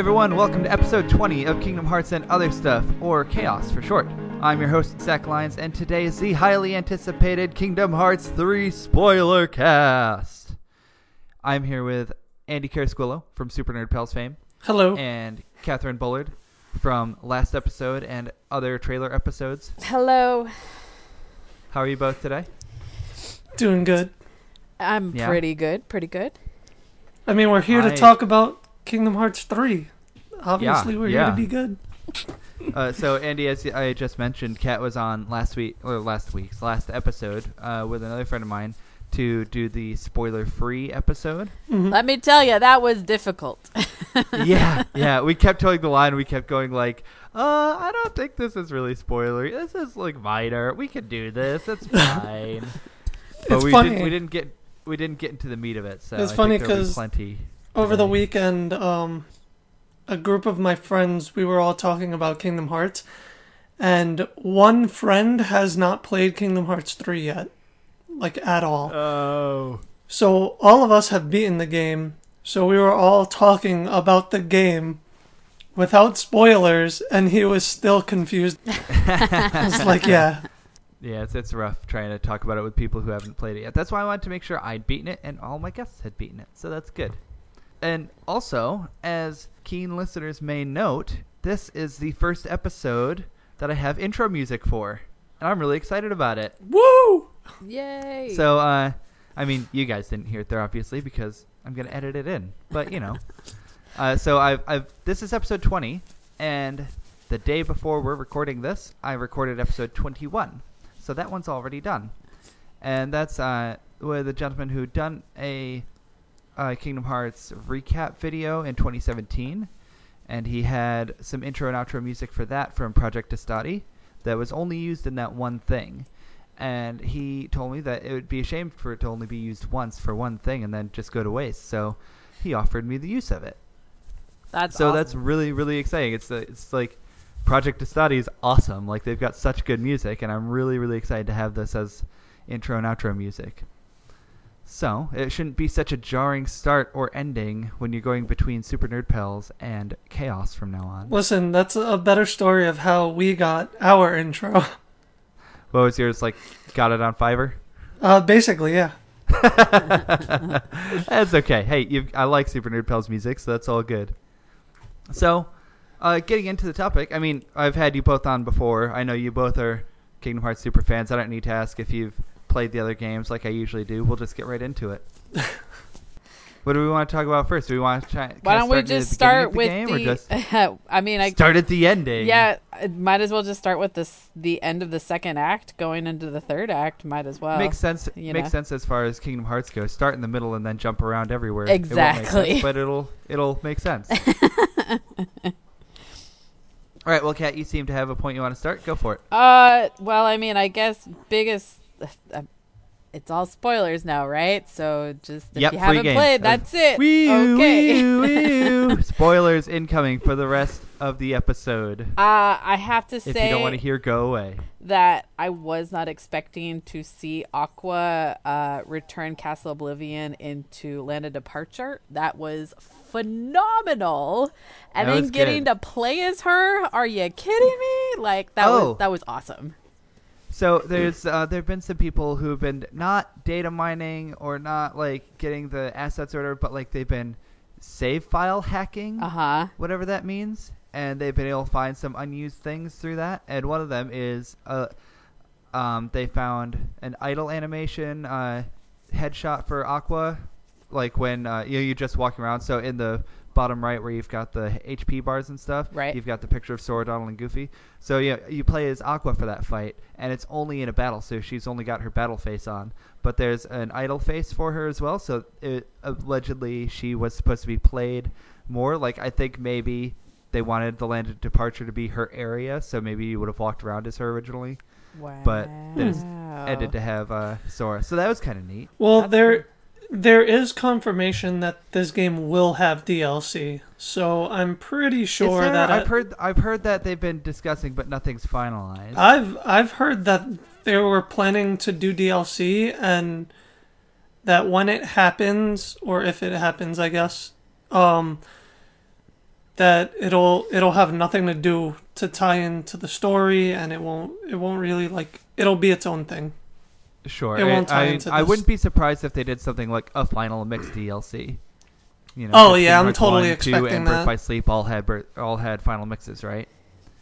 Hi, everyone. Welcome to episode 20 of Kingdom Hearts and Other Stuff, or Chaos for short. I'm your host, Zach Lyons, and today is the highly anticipated Kingdom Hearts 3 spoiler cast. I'm here with Andy Carasquillo from Super Nerd Pals fame, Hello. and Catherine Bullard from last episode and other trailer episodes. Hello. How are you both today? Doing good. I'm Yeah? pretty good. Pretty good. I mean, we're here I- to talk about Kingdom Hearts 3. Obviously, we're yeah. here to be good. Uh, so Andy, as I just mentioned, Kat was on last week or last week's last episode uh, with another friend of mine to do the spoiler-free episode. Mhm. Let me tell you, that was difficult. yeah, yeah. We kept towing the line. We kept going like, uh, I don't think this is really spoilery. This is like minor. We can do this. It's fine. but It's we funny. didn't. We didn't get. We didn't get into the meat of it. So It's I funny think there'll plenty. Over the weekend, um, a group of my friends, we were all talking about Kingdom Hearts, and one friend has not played Kingdom Hearts 3 yet. Like, at all. Oh. So, all of us have beaten the game, so we were all talking about the game without spoilers, and he was still confused. I was like, yeah. Yeah, it's, it's rough trying to talk about it with people who haven't played it yet. That's why I wanted to make sure I'd beaten it and all my guests had beaten it. So that's good. And also, as keen listeners may note, this is the first episode that I have intro music for. And I'm really excited about it. Woo! Yay. So, uh, I mean, you guys didn't hear it there, obviously, because I'm going to edit it in. But, you know. uh, so, I've, I've, this is episode 20. And the day before we're recording this, I recorded episode 21. So that one's already done. And that's uh, with a gentleman who done a uh, Kingdom Hearts recap video in 2017. And he had some intro and outro music for that from Project Destati that was only used in that one thing. And he told me that it would be a shame for it to only be used once for one thing and then just go to waste. So he offered me the use of it that's so awesome. that's really really exciting. It's the, it's like Project Destati is awesome. Like they've got such good music, and I'm really really excited to have this as intro and outro music. So it shouldn't be such a jarring start or ending when you're going between Super Nerd Pals and Chaos from now on. Listen, that's a better story of how we got our intro. What was yours like? Got it on Fiverr? Uh, basically, yeah. that's okay. Hey, I like Super Nerd Pals music, so that's all good. So, uh, getting into the topic, I mean, I've had you both on before. I know you both are Kingdom Hearts super fans. I don't need to ask if you've played the other games like I usually do. We'll just get right into it. what do we want to talk about first? Do we want to try? Why don't we just start the with game, the? or just I mean, I start at the ending? yeah, might as well just start with this. The end of the second act, going into the third act. Might as well. makes sense. you Makes know. sense as far as Kingdom Hearts goes. Start in the middle and then jump around everywhere. It won't make sense, Exactly. but it'll it'll make sense. All right. Well, Kat, you seem to have a point you want to start. Go for it. Uh, well, I mean, I guess biggest. It's all spoilers now, right? So just if Yep, you haven't game. played, Uh, that's it. Wee okay. wee wee. Spoilers incoming for the rest of the episode. Uh, I have to If say you don't want to hear, go away. that I was not expecting to see Aqua uh, return Castle Oblivion into Land of Departure. That was phenomenal, and That then getting good. to play as her. Are you kidding me? Like that Oh. was that was awesome. So there's uh, there've been some people who've been not data mining or not like getting the assets order, but like they've been save file hacking. Uh huh. whatever that means, and they've been able to find some unused things through that. And one of them is uh, um, they found an idle animation uh, headshot for Aqua, like when uh, you you're just walking around. So in the bottom right where you've got the HP bars and stuff, Right. You've got the picture of Sora, Donald, and Goofy. So yeah, you play as Aqua for that fight, and it's only in a battle, so she's only got her battle face on. But there's an idle face for her as well. So it, allegedly she was supposed to be played more. Like I think maybe they wanted the land of departure to be her area, so maybe you would have walked around as her originally. Wow. But they just Ended to have uh, Sora, so that was kind of neat. Well, That's there there is confirmation that this game will have DLC. So I'm pretty sure there- that I've it- heard I've heard that they've been discussing, but nothing's finalized. I've I've heard that they were planning to do DLC and that when it happens or if it happens, I guess, um that it'll it'll have nothing to do to tie into the story, and it won't it won't really like it'll be its own thing. Sure. It won't tie I, into I this. wouldn't be surprised if they did something like a final mix DLC. You know, oh yeah, I'm totally 1, 2, expecting and Birth that. by Sleep all had all had final mixes, right?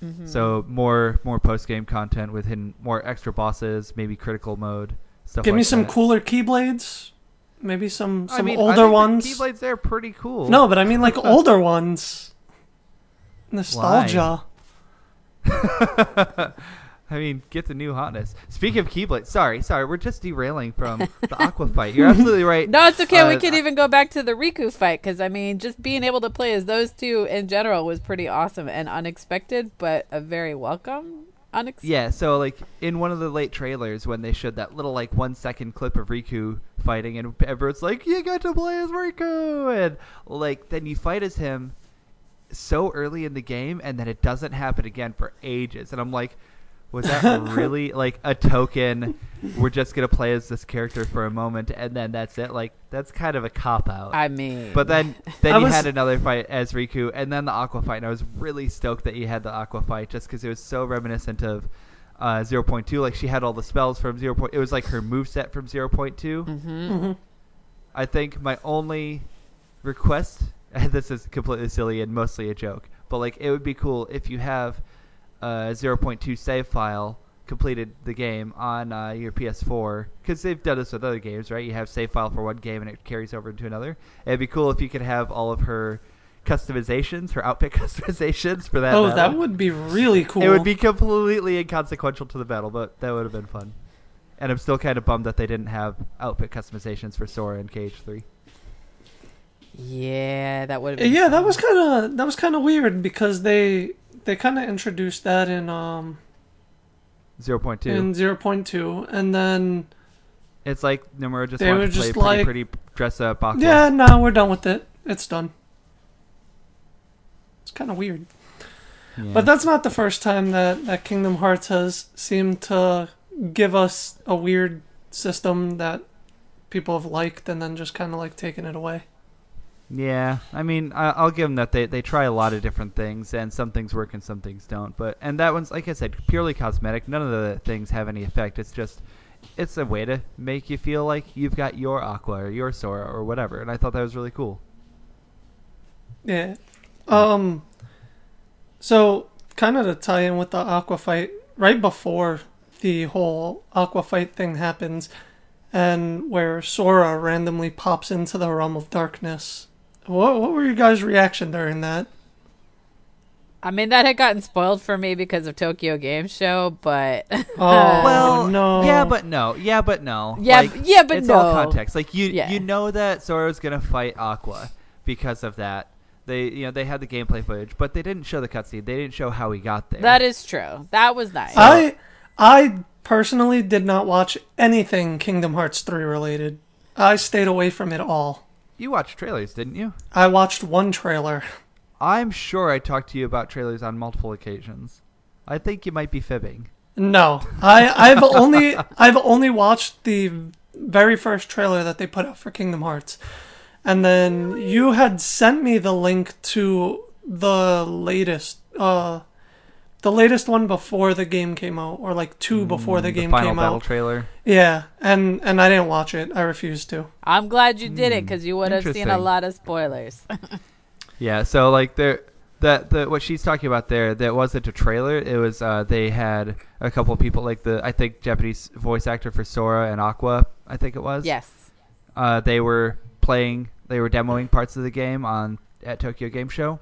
Mm-hmm. So more more post game content with hidden more extra bosses, maybe critical mode stuff. Give me some that. cooler keyblades, maybe some I some mean, I older think the ones. Keyblades they're pretty cool. No, but I mean like older ones. Nostalgia. I mean, get the new hotness. Speaking of Keyblade, sorry, sorry, we're just derailing from the Aqua fight. You're absolutely right. No, it's okay. we Uh, could I- even go back to the Riku fight because I mean, just being able to play as those two in general was pretty awesome and unexpected, but a very welcome. Unexpected. Yeah, so like in one of the late trailers when they showed that little like one second clip of Riku fighting and everyone's like, You got to play as Riku and like then you fight as him so early in the game and then it doesn't happen again for ages and I'm like was that really like a token we're just gonna play as this character for a moment and then that's it like that's kind of a cop out I mean, but then, then I you was- had another fight as Riku, and then the Aqua fight. And I was really stoked that you had the Aqua fight, just because it was so reminiscent of uh, 0.2. Like she had all the spells from 0. Point, it was like her move set from 0.2. Mhm. hmm I think my only request, and this is completely silly and mostly a joke, but like it would be cool if you have a 0.2 save file completed the game on uh, your PS4 because they've done this with other games, right? You have save file for one game and it carries over into another. It'd be cool if you could have all of her customizations, her outfit customizations for that. Oh, battle. that would be really cool. It would be completely inconsequential to the battle, but that would have been fun. And I'm still kind of bummed that they didn't have outfit customizations for Sora and KH3. yeah, that would have been. Yeah, that was kind of that was kind of weird because they they kind of introduced that in um 0.2. in 0.2 and then It's like Nomura just They were to play just pretty, like- pretty dress up Aqua. yeah, no, we're done with it. It's done. It's kind of weird. Yeah. But that's not the first time that, that Kingdom Hearts has seemed to give us a weird system that people have liked and then just kind of like taken it away. Yeah, I mean, I, I'll give them that they they try a lot of different things, and some things work and some things don't. But and that one's like I said, purely cosmetic. None of the things have any effect. It's just it's a way to make you feel like you've got your Aqua or your Sora or whatever. And I thought that was really cool. Yeah. Um. So, kind of to tie in with the Aqua fight, right before the whole Aqua fight thing happens, and where Sora randomly pops into the realm of darkness. What what were your guys' reaction during that? I mean, that had gotten spoiled for me because of Tokyo Game Show, but Oh well, no. yeah, but no, yeah, but no. Yeah, Like, b- yeah, but it's all no. context. Like you, Yeah. you know that Sora's gonna fight Aqua because of that. They, you know, they had the gameplay footage, but they didn't show the cutscene. They didn't show how he got there. that is true. That was nice. I I personally did not watch anything Kingdom Hearts 3 related. I stayed away from it all. You watched trailers, didn't you? I watched one trailer. I'm sure I talked to you about trailers on multiple occasions. I think you might be fibbing. No, I I've only I've only watched the very first trailer that they put out for Kingdom Hearts, and then you had sent me the link to the latest uh the latest one before the game came out, or like two before the Mm, game final came battle out. trailer. Yeah, and and I didn't watch it. I refused to. I'm glad you did it Hmm, because you would have seen a lot of spoilers. Yeah, so like there, that the what she's talking about there, that wasn't a trailer. It was uh, they had a couple of people like the I think Japanese voice actor for Sora and Aqua. I think it was. yes. Uh, they were playing, they were demoing parts of the game on at Tokyo Game Show,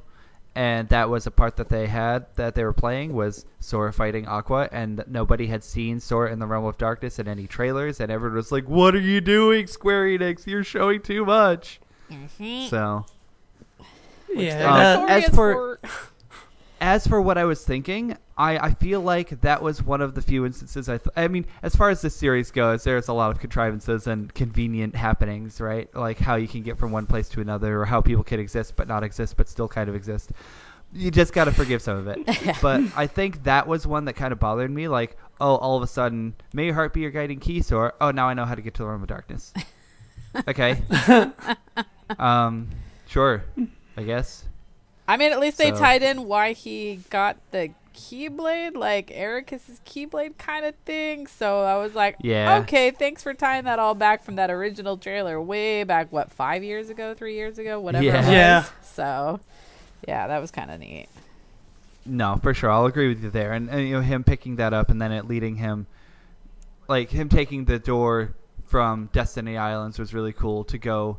and that was a part that they had that they were playing was Sora fighting Aqua, and nobody had seen Sora in the Realm of Darkness in any trailers, and everyone was like, "What are you doing, Square Enix? You're showing too much." Mhm. So Yeah, um, that- as for- as for what I was thinking, I, I feel like that was one of the few instances I th- I mean, as far as this series goes, there's a lot of contrivances and convenient happenings, right? Like how you can get from one place to another, or how people can exist but not exist but still kind of exist. You just got to forgive some of it. but I think that was one that kind of bothered me. Like, oh, all of a sudden, may your heart be your guiding key, Sora. Oh, now I know how to get to the realm of darkness. okay. um, sure, I guess. I mean, at least they tied in why he got the Keyblade, like Eraqus's Keyblade kind of thing. So I was like, Yeah. okay, thanks for tying that all back from that original trailer way back, what, five years ago, three years ago, whatever it Yeah. was. Yeah. So, yeah, that was kind of neat. No, for sure. I'll agree with you there. And, and you know him picking that up and then it leading him like him taking the door from Destiny Islands was really cool to go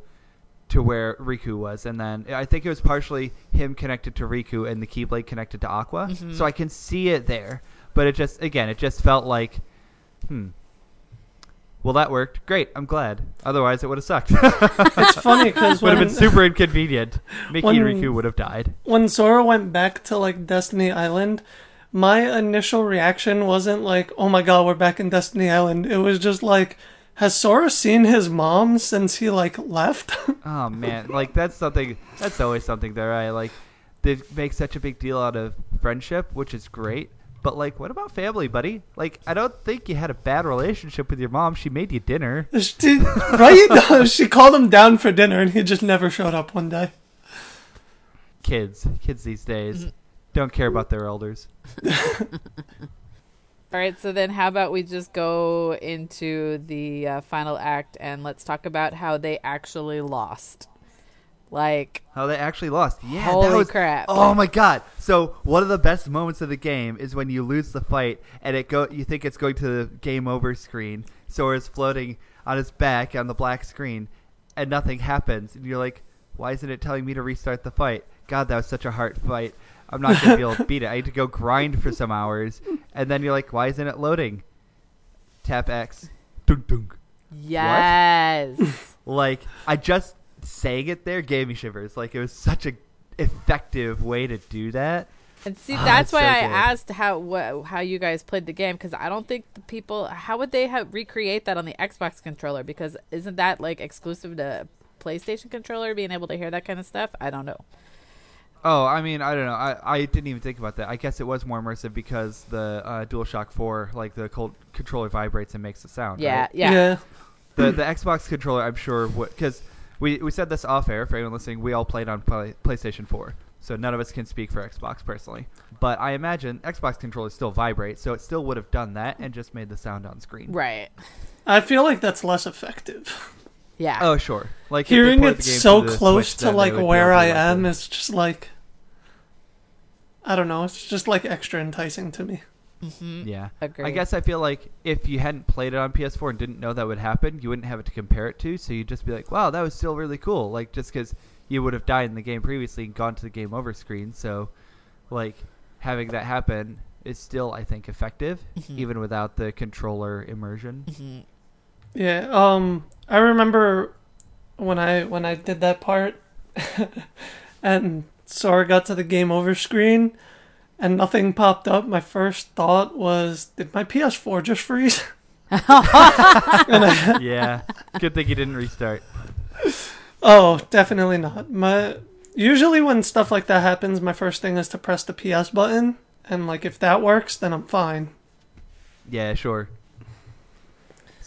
to where Riku was. And then I think it was partially him connected to Riku and the Keyblade connected to Aqua. Mhm. So I can see it there. But it just again, it just felt like hmm. Well, that worked. Great. I'm glad. Otherwise, it would have sucked. It's funny because would have been super inconvenient. Mickey when- and Riku would have died. when Sora went back to like Destiny Island, my initial reaction wasn't like, "Oh my god, we're back in Destiny Island." It was just like, "Has Sora seen his mom since he like left?" Oh man, like that's something. That's always something that I like. They make such a big deal out of friendship, which is great. But like, what about family, buddy? Like, I don't think you had a bad relationship with your mom. She made you dinner. she, right? she called him down for dinner, and he just never showed up one day. Kids, kids these days mm-hmm. don't care about their elders. All right, so then how about we just go into the uh, final act and let's talk about how they actually lost. Like, How they actually lost. Yeah, that Holy was, crap. Oh my god! So one of the best moments of the game is when you lose the fight and it go. You think it's going to the game over screen. Sora's floating on his back on the black screen, and nothing happens. And you're like, why isn't it telling me to restart the fight? God, that was such a hard fight. I'm not gonna be able to beat it. I need to go grind for some hours. And then you're like, why isn't it loading? Tap X. Dunk dunk. yes. Like I just saying it there gave me shivers. Like it was such a effective way to do that. And see, Ah, that's why so I good. asked how wha how you guys played the game because I don't think the people how would they have recreate that on the Xbox controller because isn't that like exclusive to PlayStation controller being able to hear that kind of stuff? I don't know. Oh, I mean, I don't know. I, I didn't even think about that. I guess it was more immersive because the uh, DualShock 4, like the col- controller vibrates and makes a sound. Yeah, right? yeah, The the Xbox controller, I'm sure, would because we we said this off air for anyone listening. We all played on play, PlayStation 4, so none of us can speak for Xbox personally. But I imagine Xbox controllers still vibrate, so it still would have done that and just made the sound on screen. right. I feel like that's less effective. Yeah. Oh, sure. Like Hearing it so to close Switch, to like where I am the- is just like, I don't know. It's just like extra enticing to me. mm-hmm. Yeah. Agreed. I guess I feel like if you hadn't played it on PS4 and didn't know that would happen, you wouldn't have it to compare it to. So you'd just be like, "Wow, that was still really cool." Like just because you would have died in the game previously and gone to the game over screen, so like having that happen is still, I think, effective Mhm. even without the controller immersion. Mhm. Yeah. Um. I remember when I when I did that part, and Sora got to the game over screen, and nothing popped up. My first thought was, did my PS4 just freeze? I, yeah. Good thing you didn't restart. oh, definitely not. My usually when stuff like that happens, my first thing is to press the PS button, and like if that works, then I'm fine. Yeah, sure.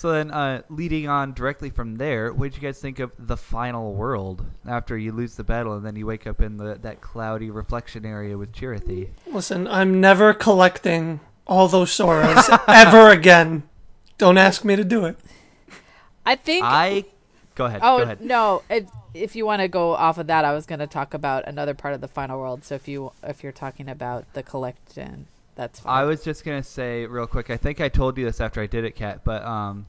So then, uh, leading on directly from there, what did you guys think of the final world after you lose the battle and then you wake up in the that cloudy reflection area with Chirithy? Listen, I'm never collecting all those Soras ever again. Don't ask me to do it. I think. I go ahead. oh go ahead. no! If, if you want to go off of that, I was going to talk about another part of the final world. So if you if you're talking about the collection, that's fine. I was just gonna say real quick. I think I told you this after I did it, Kat. But um,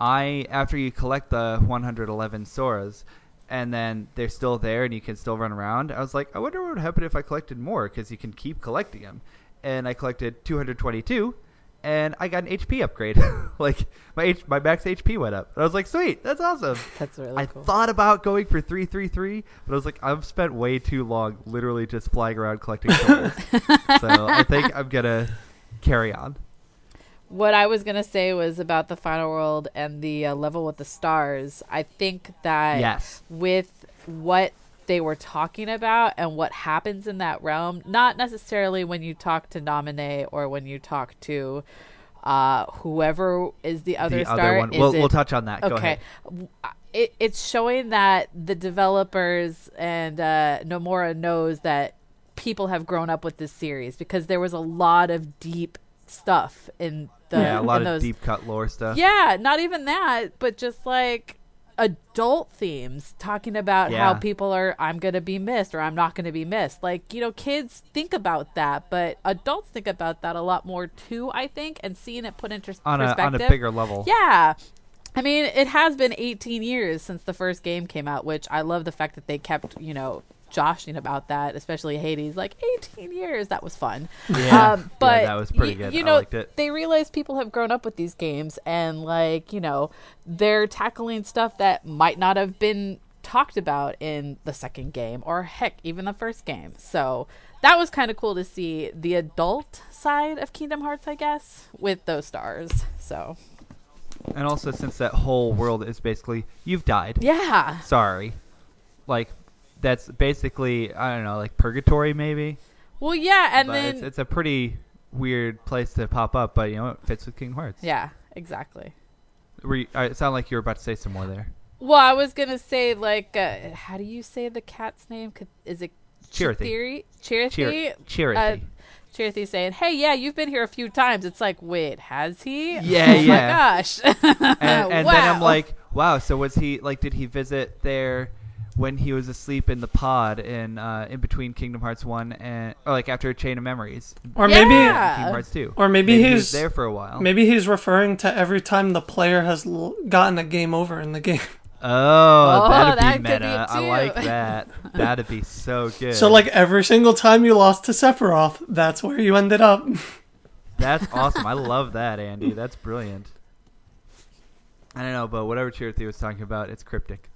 I after you collect the 111 Soras, and then they're still there and you can still run around. I was like, I wonder what would happen if I collected more because you can keep collecting them. And I collected 222, and I got an HP upgrade. like my H- my max HP went up. And I was like, sweet, that's awesome. That's really cool. I cool. thought about going for 333, but I was like, I've spent way too long literally just flying around collecting souls. so I think I'm to carry on. What I was gonna say was about the final world and the uh, level with the stars. I think that Yes. with what they were talking about and what happens in that realm, not necessarily when you talk to Naminé or when you talk to uh, whoever is the other the star. other one. is We'll, it- we'll touch on that. Go okay. ahead. It, it's showing that the developers and uh, Nomura knows that people have grown up with this series because there was a lot of deep stuff in the yeah, a lot of those deep cut lore stuff. yeah, not even that, but just like adult themes talking about how people are I'm going to be missed or I'm not going to be missed. Like, you know, kids think about that, but adults think about that a lot more too, I think, and seeing it put into on a perspective. on a bigger level. Yeah. I mean, it has been 18 years since the first game came out, which I love the fact that they kept, you know, joshing about that, especially Hades. Like 18 years, that was fun. Yeah. Um, but Yeah, that was pretty y- good. You I know, liked it. they realize people have grown up with these games, and like you know, they're tackling stuff that might not have been talked about in the second game, or heck, even the first game. So that was kind of cool to see the adult side of Kingdom Hearts, I guess, with those stars. So And also, since that whole world is basically you've died. yeah, Sorry, like that's basically I don't know, like purgatory maybe. well, yeah, and but then it's, it's a pretty weird place to pop up, but you know it fits with Kingdom Hearts. yeah, exactly. Were you, uh, it sounded like you were about to say some more there. Well, I was gonna say like, uh, how do you say the cat's name? Is it Chirithy. Chithiri? Chirithy? Cheer, Uh. Chirithy saying, "Hey, yeah, you've been here a few times." It's like, wait, has he? Yeah, oh yeah. My gosh. and, and then I'm like, wow. So was he like? Did he visit there when he was asleep in the pod in uh, in between Kingdom Hearts one and or like after a Chain of Memories, Or Yeah. maybe Kingdom Hearts two, Or maybe he he's- was there for a while. maybe he's referring to every time the player has l- gotten a game over in the game. Oh, Oh, that'd that be could be meta. I like that. That'd be so good. So like every single time you lost to Sephiroth, that's where you ended up. That's awesome. I love that, Andy. That's brilliant. I don't know, but whatever Chirithy was talking about, it's cryptic.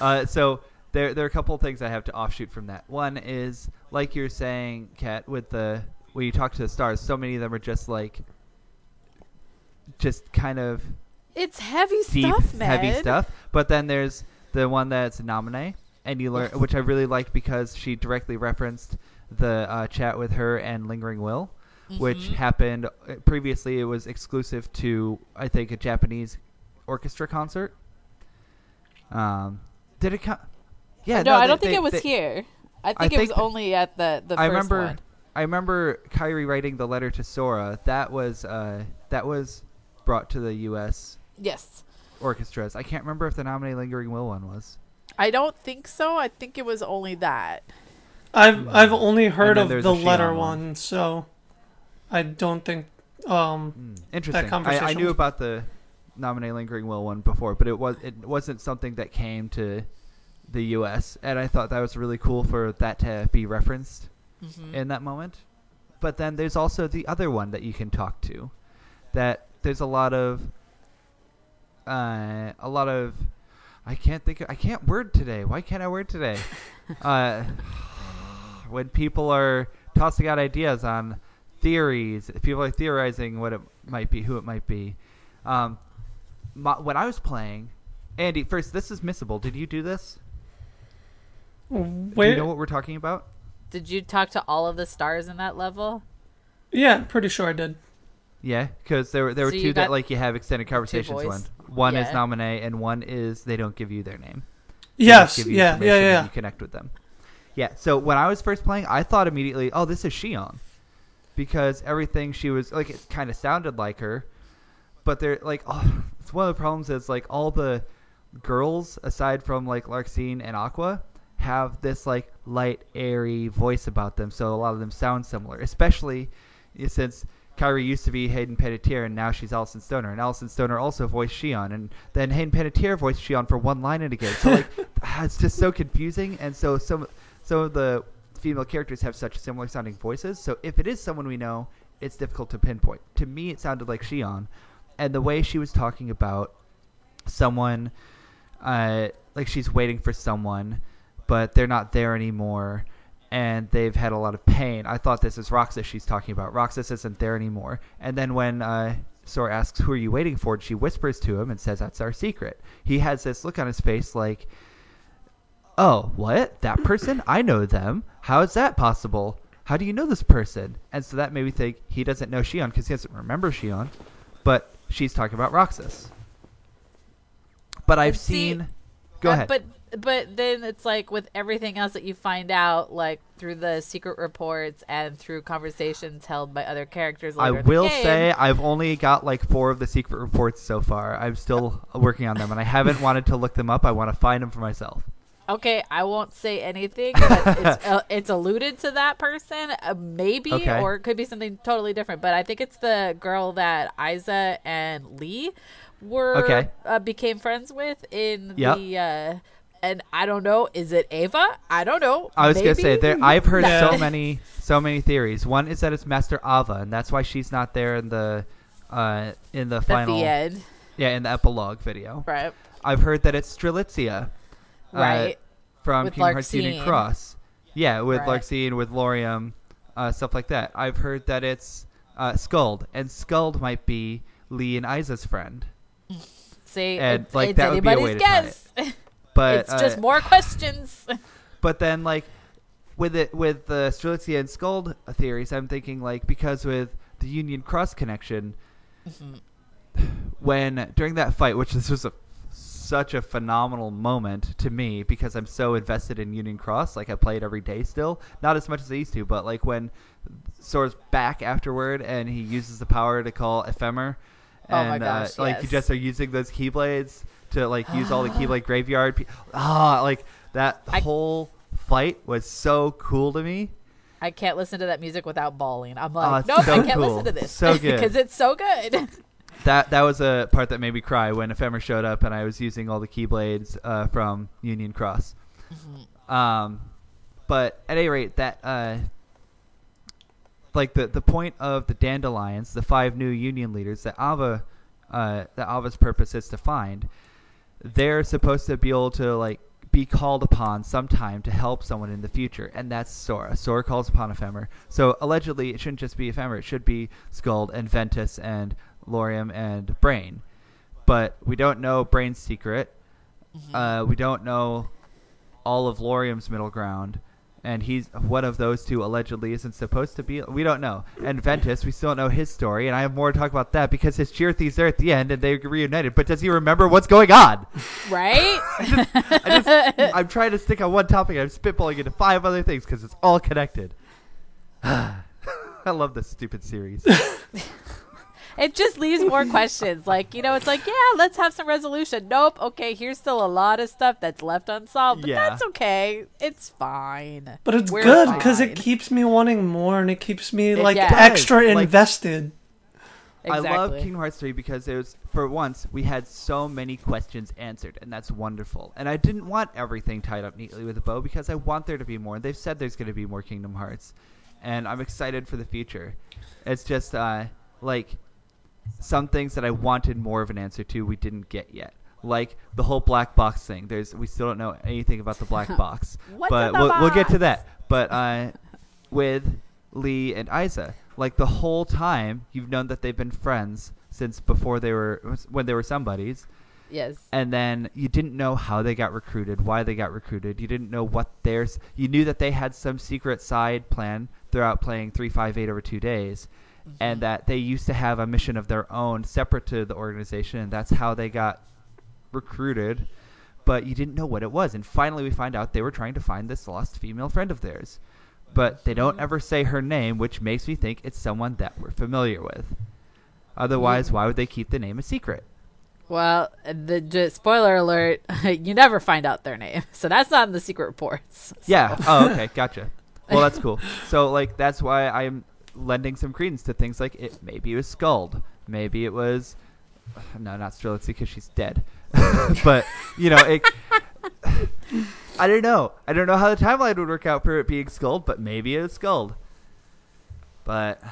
Uh, so there, there are a couple of things I have to offshoot from that. One is, like you're saying, Kat, with the when you talk to the stars, so many of them are just like, just kind of it's heavy deep, stuff, man. heavy stuff. But then there's the one that's Naminé, and you learn, which I really liked because she directly referenced the uh, chat with her and Lingering Will, which Mhm. happened uh, previously. It was exclusive to I think a Japanese orchestra concert. Um, did it come? Yeah, no, I they- don't think they- it was they- here. I think I it was think- only at the the I first remember. one. I remember Kairi writing the letter to Sora. That was uh, that was brought to the U.S. Yes. orchestras. I can't remember if the Naminé Lingering Will one was. I don't think so. I think it was only that. I've I've only heard of the a Xion letter one. one, so I don't think um Hmm, Interesting. I, I knew about the Naminé Lingering Will one before, but it was it wasn't something that came to the U.S. and I thought that was really cool for that to be referenced Mhm. in that moment. But then there's also the other one that you can talk to. That there's a lot of uh, a lot of I can't think of, I can't word today. Why can't I word today? uh, when people are tossing out ideas on theories, people are theorizing what it might be, who it might be. Um, my, when I was playing, Andy, first, this is missable. Did you do this? Do you know what we're talking about? Did you talk to all of the stars in that level? Yeah, pretty sure I did. Yeah, because there were there were So you two that like you have extended conversations. voice? One one is Naminé, and one is they don't give you their name. They Yes, give you yeah, yeah, information yeah. You connect with them. Yeah. So when I was first playing, I thought immediately, oh, this is Xion, because everything she was like, it kind of sounded like her, but they're like, oh, it's one of the problems is like all the girls aside from like Larxene and Aqua have this like light, airy voice about them, so a lot of them sound similar, especially since Kairi used to be Hayden Panettiere and now she's Alyson Stoner, and Alyson Stoner also voiced Xion, and then Hayden Panettiere voiced Xion for one line in a game. So like, ah, it's just so confusing, and so some some of the female characters have such similar sounding voices. So if it is someone we know, it's difficult to pinpoint. To me, it sounded like Xion, and the way she was talking about someone, uh, like she's waiting for someone, but they're not there anymore and they've had a lot of pain. I thought this is Roxas she's talking about. Roxas isn't there anymore. And then when uh, Sora asks, "Who are you waiting for?" she whispers to him and says, "That's our secret." He has this look on his face like, "Oh, what? That person? I know them. How is that possible? How do you know this person?" And so that made me think he doesn't know Xion because he doesn't remember Xion, but she's talking about Roxas. But I've see, seen. Go Uh, ahead. But but then it's like with everything else that you find out, like through the secret reports and through conversations held by other characters. I Later in the will say I've only got like four of the secret reports so far. I'm still working on them, and I haven't wanted to look them up. I want to find them for myself. Okay, I won't say anything, but it's uh, it's alluded to that person, uh, maybe, Okay. or it could be something totally different. But I think it's the girl that Isa and Lea were Okay. uh, became friends with in Yep. the. Uh, and I don't know, is it Ava? I don't know. I was gonna say there. I've heard Yeah. so many, so many theories. One is that it's Master Ava, and that's why she's not there in the, uh, in the at final, the end, yeah, in the epilogue video. right? I've heard that it's Strelitzia, uh, Right. from With Kingdom Hearts Union Cross. Yeah, with Right. Larxene, with Lauriam, uh, stuff like that. I've heard that it's uh, Skuld, and Skuld might be Lea and Isa's friend. See, And, it's, like, it's that would be a anybody's way to tie guess. But it's just uh, more questions. But then, like, with it with the Strelitzia and Skuld theories, I'm thinking like because with the Union Cross connection, when during that fight, which this was a such a phenomenal moment to me because I'm so invested in Union Cross, like I play it every day still, not as much as I used to, but like when Sora's back afterward and he uses the power to call Ephemer, Oh and gosh, uh, like you just are using those keyblades to like use all the keyblade graveyard. Ah, like that I- whole fight was so cool to me. I can't listen to that music without bawling. I'm Oh, like, nope, so I can't cool. listen to this So good. because it's so good. That that was a part that made me cry when Ephemer showed up and I was using all the keyblades uh, from Union Cross. Um, but at any rate, that uh, like the the point of the Dandelions, the five new Union leaders that Ava, uh, that Ava's purpose is to find, they're supposed to be able to like be called upon sometime to help someone in the future, and that's Sora. Sora calls upon Ephemer. So allegedly, it shouldn't just be Ephemer; it should be Skuld and Ventus and Lauriam and Brain. But we don't know Brain's secret. Uh, we don't know all of Lauriam's middle ground, and he's one of those two allegedly isn't supposed to be. We don't know. And Ventus, we still don't know his story, and I have more to talk about that because his Chirithies are at the end and they reunited. But does he remember what's going on? right? I just, I'm trying to stick on one topic. I'm spitballing into five other things because it's all connected. I love this stupid series. it just leaves more questions. Like, you know, it's like, yeah, let's have some resolution. Nope. Okay, here's still a lot of stuff that's left unsolved, but Yeah. that's okay. It's fine. But it's We're good because it keeps me wanting more and it keeps me It- like yeah. extra like- invested. Exactly. I love Kingdom Hearts 3 because there's for once we had so many questions answered, and that's wonderful. And I didn't want everything tied up neatly with a bow because I want there to be more. They've said there's going to be more Kingdom Hearts, and I'm excited for the future. It's just uh, like some things that I wanted more of an answer to we didn't get yet. Like the whole black box thing. There's we still don't know anything about the black box. But in the we'll, we'll get to that. But uh, with Lea and Isa, like the whole time you've known that they've been friends since before they were when they were somebodies yes. and then you didn't know how they got recruited, why they got recruited. You didn't know what theirs. You knew that they had some secret side plan throughout playing three five eight over two days, and that they used to have a mission of their own separate to the organization, and that's how they got recruited. But you didn't know what it was, and finally we find out they were trying to find this lost female friend of theirs. But they don't ever say her name, which makes me think it's someone that we're familiar with. Otherwise, why would they keep the name a secret? Well, the spoiler alert, you never find out their name. So that's not in the secret reports. Yeah. Oh, okay. Gotcha. Well, that's cool. So, like, that's why I'm lending some credence to things like it. Maybe it was Skuld. Maybe it was. No, not Strelitzia because she's dead. but you know, it. I don't know. I don't know how the timeline would work out for it being Skuld, but maybe it's Skuld. But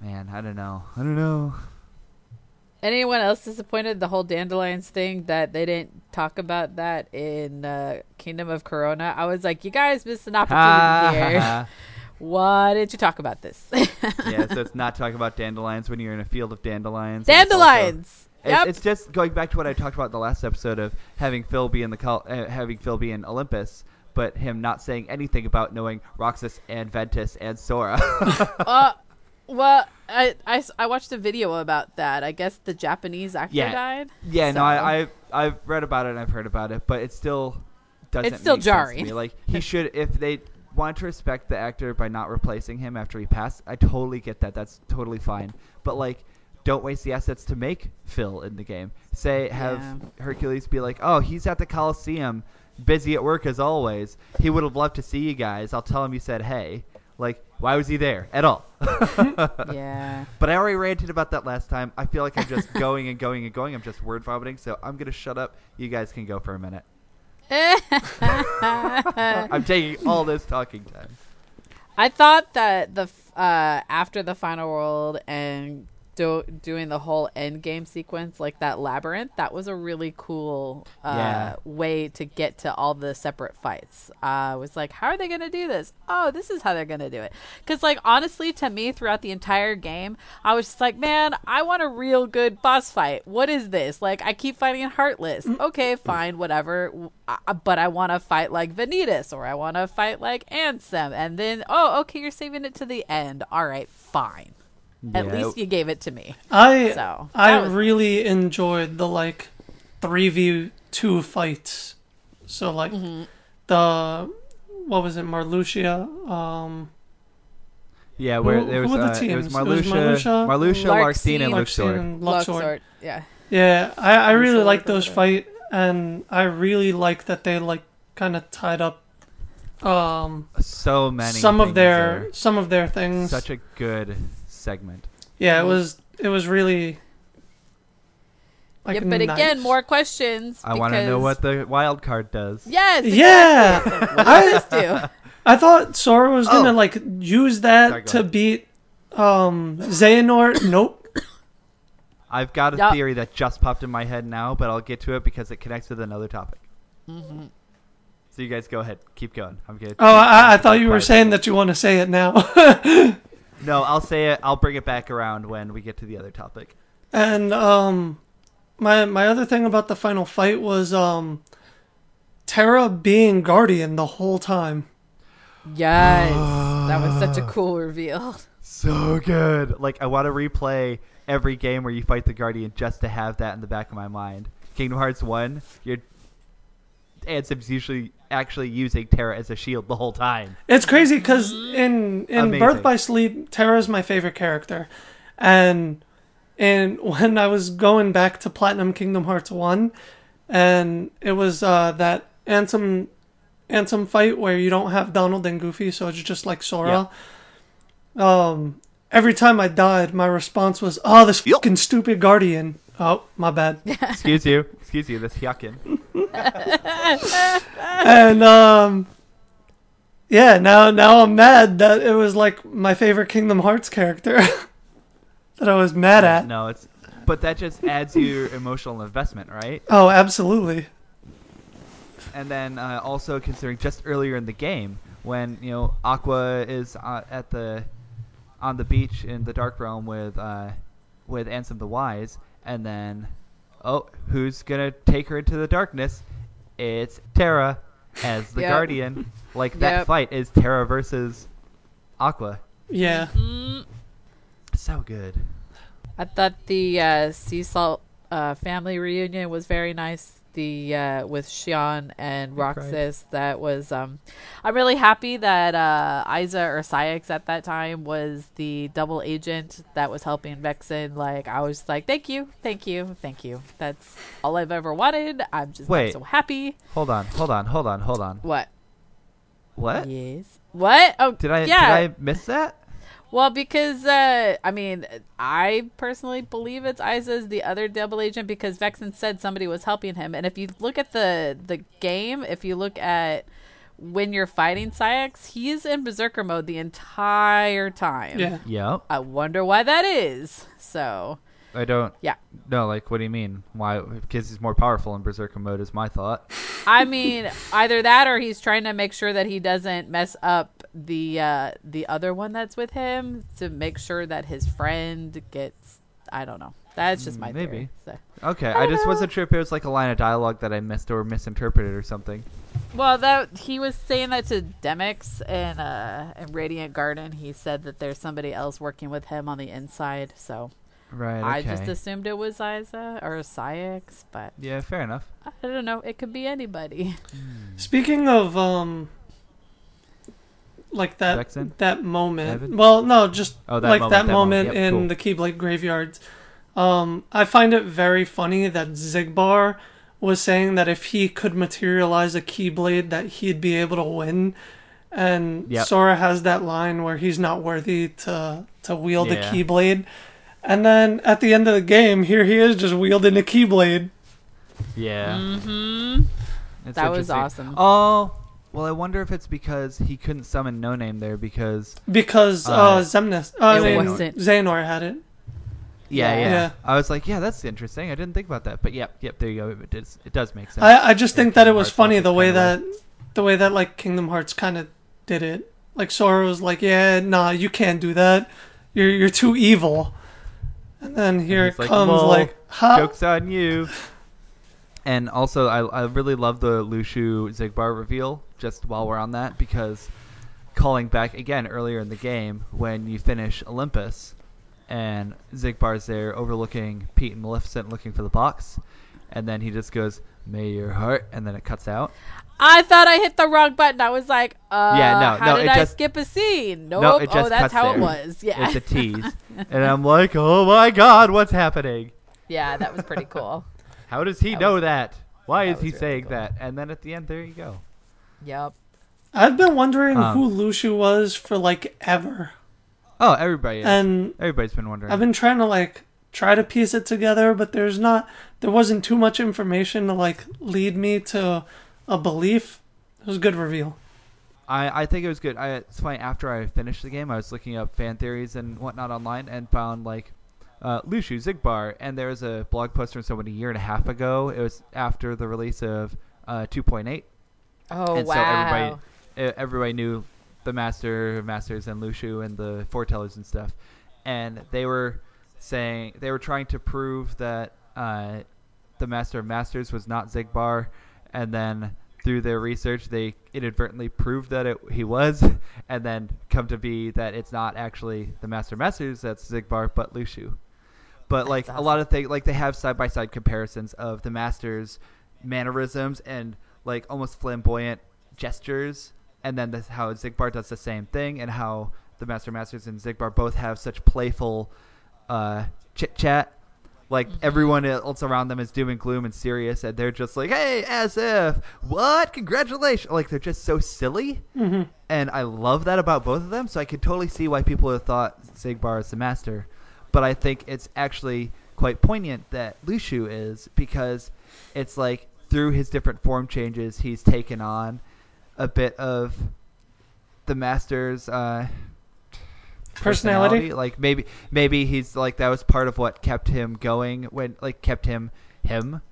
man, I don't know. I don't know. Anyone else disappointed the whole dandelions thing that they didn't talk about that in uh, Kingdom of Corona? I was like, you guys missed an opportunity here. Why didn't you talk about this? yeah, so it's not talking about dandelions when you're in a field of dandelions. and it's also- dandelions. It's, Yep. it's just going back to what I talked about in the last episode of having Phil be in the col- uh, having Phil be in Olympus, but him not saying anything about knowing Roxas and Ventus and Sora. uh, well, I, I, I, watched a video about that. I guess the Japanese actor Yeah. died. yeah, no, I, I I've read about it and I've heard about it, but it's still doesn't It's still make sense to jarring. Like he should if they want to respect the actor by not replacing him after he passed, I totally get that. That's totally fine. But like don't waste the assets to make Phil in the game. Say have Yeah. Hercules be like, "Oh, he's at the Coliseum, busy at work as always. He would have loved to see you guys. I'll tell him you said hey." Like, why was he there at all? Yeah. But I already ranted about that last time. I feel like I'm just going and going and going. I'm just word vomiting. So I'm gonna shut up. You guys can go for a minute. I'm taking all this talking time. I thought that the uh, after the final world and do- doing the whole end game sequence, like that labyrinth, that was a really cool uh, Yeah. way to get to all the separate fights. Uh, I was like, how are they going to do this? Oh, this is how they're going to do it. Because, like, honestly, to me, throughout the entire game, I was just like, man, I want a real good boss fight. What is this? Like, I keep fighting Heartless. Okay, fine, whatever. I- but I want to fight like Vanitas or I want to fight like Ansem. And then, oh, okay, you're saving it to the end. All right, fine. At least you gave it to me. I So, I that was- really enjoyed the like three v two fights. So like Mm-hmm. the what was it, Marluxia? Um, Yeah, where Who- there was, who were the uh, it was teams? It was Marluxia, Marluxia, Marluxia, Larxene, and Larxene, Luxor. And Luxor. Luxord, yeah. Yeah, I, I really Luxor, like those fight, and I really like that they like kind of tied up um So many. some of their there. some of their things. Such a good segment. yeah, it was it was really. Like, yeah, but again, more questions. I want to know what the wild card does. Yes. Yeah. Exactly. what I- does this do? I thought Sora was gonna Oh. like use that go to ahead. beat um Xehanort. nope. I've got a Yup. theory that just popped in my head now, but I'll get to it because it connects with another topic. Mm-hmm. So you guys go ahead, keep going. I'm good. Oh, I, I thought you were saying that you want to say it now. No, I'll say it. I'll bring it back around when we get to the other topic. and um, my my other thing about the final fight was um, Terra being Guardian the whole time. Yes. that was such a cool reveal. So good. Like I want to replay every game where you fight the Guardian just to have that in the back of my mind. Kingdom Hearts One, your Ansem's usually actually using Terra as a shield the whole time. It's crazy because in in Amazing. Birth by Sleep, Terra's my favorite character, and and when I was going back to Platinum Kingdom Hearts One, and it was uh, that Ansem Ansem fight where you don't have Donald and Goofy, so it's just like Sora. Um, every time I died, my response was, "Oh, this Yup. fucking stupid Guardian." Oh, my bad. Excuse you. Excuse you. This Hyakin. and um yeah now now i'm mad that it was like my favorite kingdom hearts character that i was mad at No, it's but that just adds your emotional investment, right? oh absolutely And then uh, also considering just earlier in the game when you know Aqua is uh, at the on the beach in the Dark Realm with uh, with Ansem the Wise, and then oh, who's gonna take her into the darkness? It's Terra as the Yep. Guardian. Like that Yep. fight is Terra versus Aqua. yeah Mm, So good. I thought the uh, sea salt uh, family reunion was very nice. The uh, with Xion and Roxas, that was. Um, I'm really happy that uh, Isa or Saïx at that time was the double agent that was helping Vexen. Like I was like, thank you, thank you, thank you. That's all I've ever wanted. I'm just Wait. so happy. Hold on, hold on, hold on, hold on. What? What? Yes. What? Oh, Did I Yeah. did I miss that? Well, because uh, I mean, I personally believe it's Isa's the other double agent because Vexen said somebody was helping him, and if you look at the the game, if you look at when you're fighting Saïx, he's in berserker mode the entire time. yeah Yep. I wonder why that is. So I don't. Yeah. No, like, what do you mean? Why? Because he's more powerful in Berserker mode, is my thought. I mean, either that or he's trying to make sure that he doesn't mess up the uh, the other one that's with him to make sure that his friend gets. I don't know. That's just my Mm, Maybe. theory. So. Okay, I just wasn't sure if it was like a line of dialogue that I missed or misinterpreted or something. Well, that he was saying that to Demyx and uh in Radiant Garden. He said that there's somebody else working with him on the inside. So Right. I just assumed it was Isa or Saïx, but yeah, fair enough. I don't know. It could be anybody. Speaking of um, like that Vexen? that moment. Evan? Well, no, just Oh, that like moment, that that moment, moment. Yep, in cool. the Keyblade graveyards. Um, I find it very funny that Xigbar was saying that if he could materialize a Keyblade, that he'd be able to win. And Yep. Sora has that line where he's not worthy to to wield Yeah. a Keyblade. And then at the end of the game, here he is just wielding a Keyblade. Yeah. Mm-hmm. That was awesome. Oh, well, I wonder if it's because he couldn't summon No Name there because Because uh, Uh, Xemnas, uh, it I mean, wasn't- Xehanort had it. yeah, Yeah. yeah. I was like, yeah, that's interesting. I didn't think about that, but yep, yep, there you go. It does, it does make sense. I, I just think that it was Hearts funny the way that the way that like Kingdom Hearts kind of did it. Like Sora was like, "Yeah, nah, you can't do that. You're you're too evil." And then here he's it like, comes "Lol, like, "Ha!" Jokes on you. And also, I I really love the Luxu Xigbar reveal. Just while we're on that, because calling back again earlier in the game when you finish Olympus, and Xigbar's there overlooking Pete and Maleficent looking for the box, and then he just goes, "May your heart," and then it cuts out. I thought I hit the wrong button. I was like, uh, Yeah, no, how no, did I just- skip a scene? Nope. No, it just oh, that's how there. it was. Yeah. It's a tease, and I'm like, "Oh my God, what's happening? yeah, that was pretty cool. How does he That know was- that? Why that is he really saying cool. that?" And then at the end, there you go. Yep. I've been wondering Um, who Luxu was for like ever, Oh, everybody is. and Everybody's been wondering. I've been trying to like try to piece it together, but there's not there wasn't too much information to like lead me to a belief. It was a good reveal. I, I think it was good. I, it's funny. After I finished the game, I was looking up fan theories and whatnot online and found like uh, Luxu Xigbar, and there was a blog post from someone a year and a half ago. It was after the release of uh, 2.8, Oh and wow. so everybody everybody knew the Master Masters and Luxu and the foretellers and stuff, and they were saying they were trying to prove that uh, the Master of Masters was not Xigbar, and then through their research they inadvertently proved that it he was, and then come to be that it's not actually the Master of Masters that's Xigbar but Luxu. But like That's a lot of things, like they have side by side comparisons of the Masters mannerisms and like almost flamboyant gestures, and then this, how Xigbar does the same thing, and how the Master Masters and Xigbar both have such playful uh, chit chat. Like everyone else around them is doom and gloom and serious, and they're just like, "Hey, as if what? Congratulations!" Like they're just so silly, hmm and I love that about both of them. So I could totally see why people have thought Xigbar is the master, but I think it's actually quite poignant that Luxu is because it's like through his different form changes, he's taken on a bit of the master's uh, Personality. Like maybe maybe he's like that was part of what kept him going when like kept him him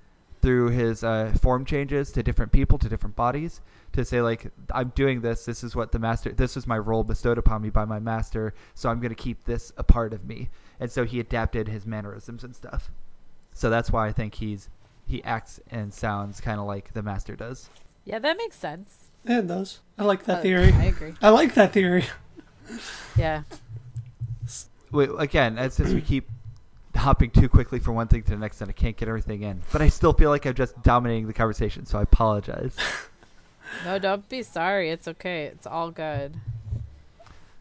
through his uh, form changes to different people to different bodies to say like I'm doing this. This is what the master. This is my role bestowed upon me by my master. So I'm going to keep this a part of me. And so he adapted his mannerisms and stuff. So that's why I think he's he acts and sounds kind of like the master does. Yeah, that makes sense. Yeah, it does. I like that Uh, theory. I agree. I like that theory. Yeah. Wait, again, it's just we keep hopping too quickly from one thing to the next, and I can't get everything in. But I still feel like I'm just dominating the conversation, so I apologize. No, don't be sorry. It's okay. It's all good.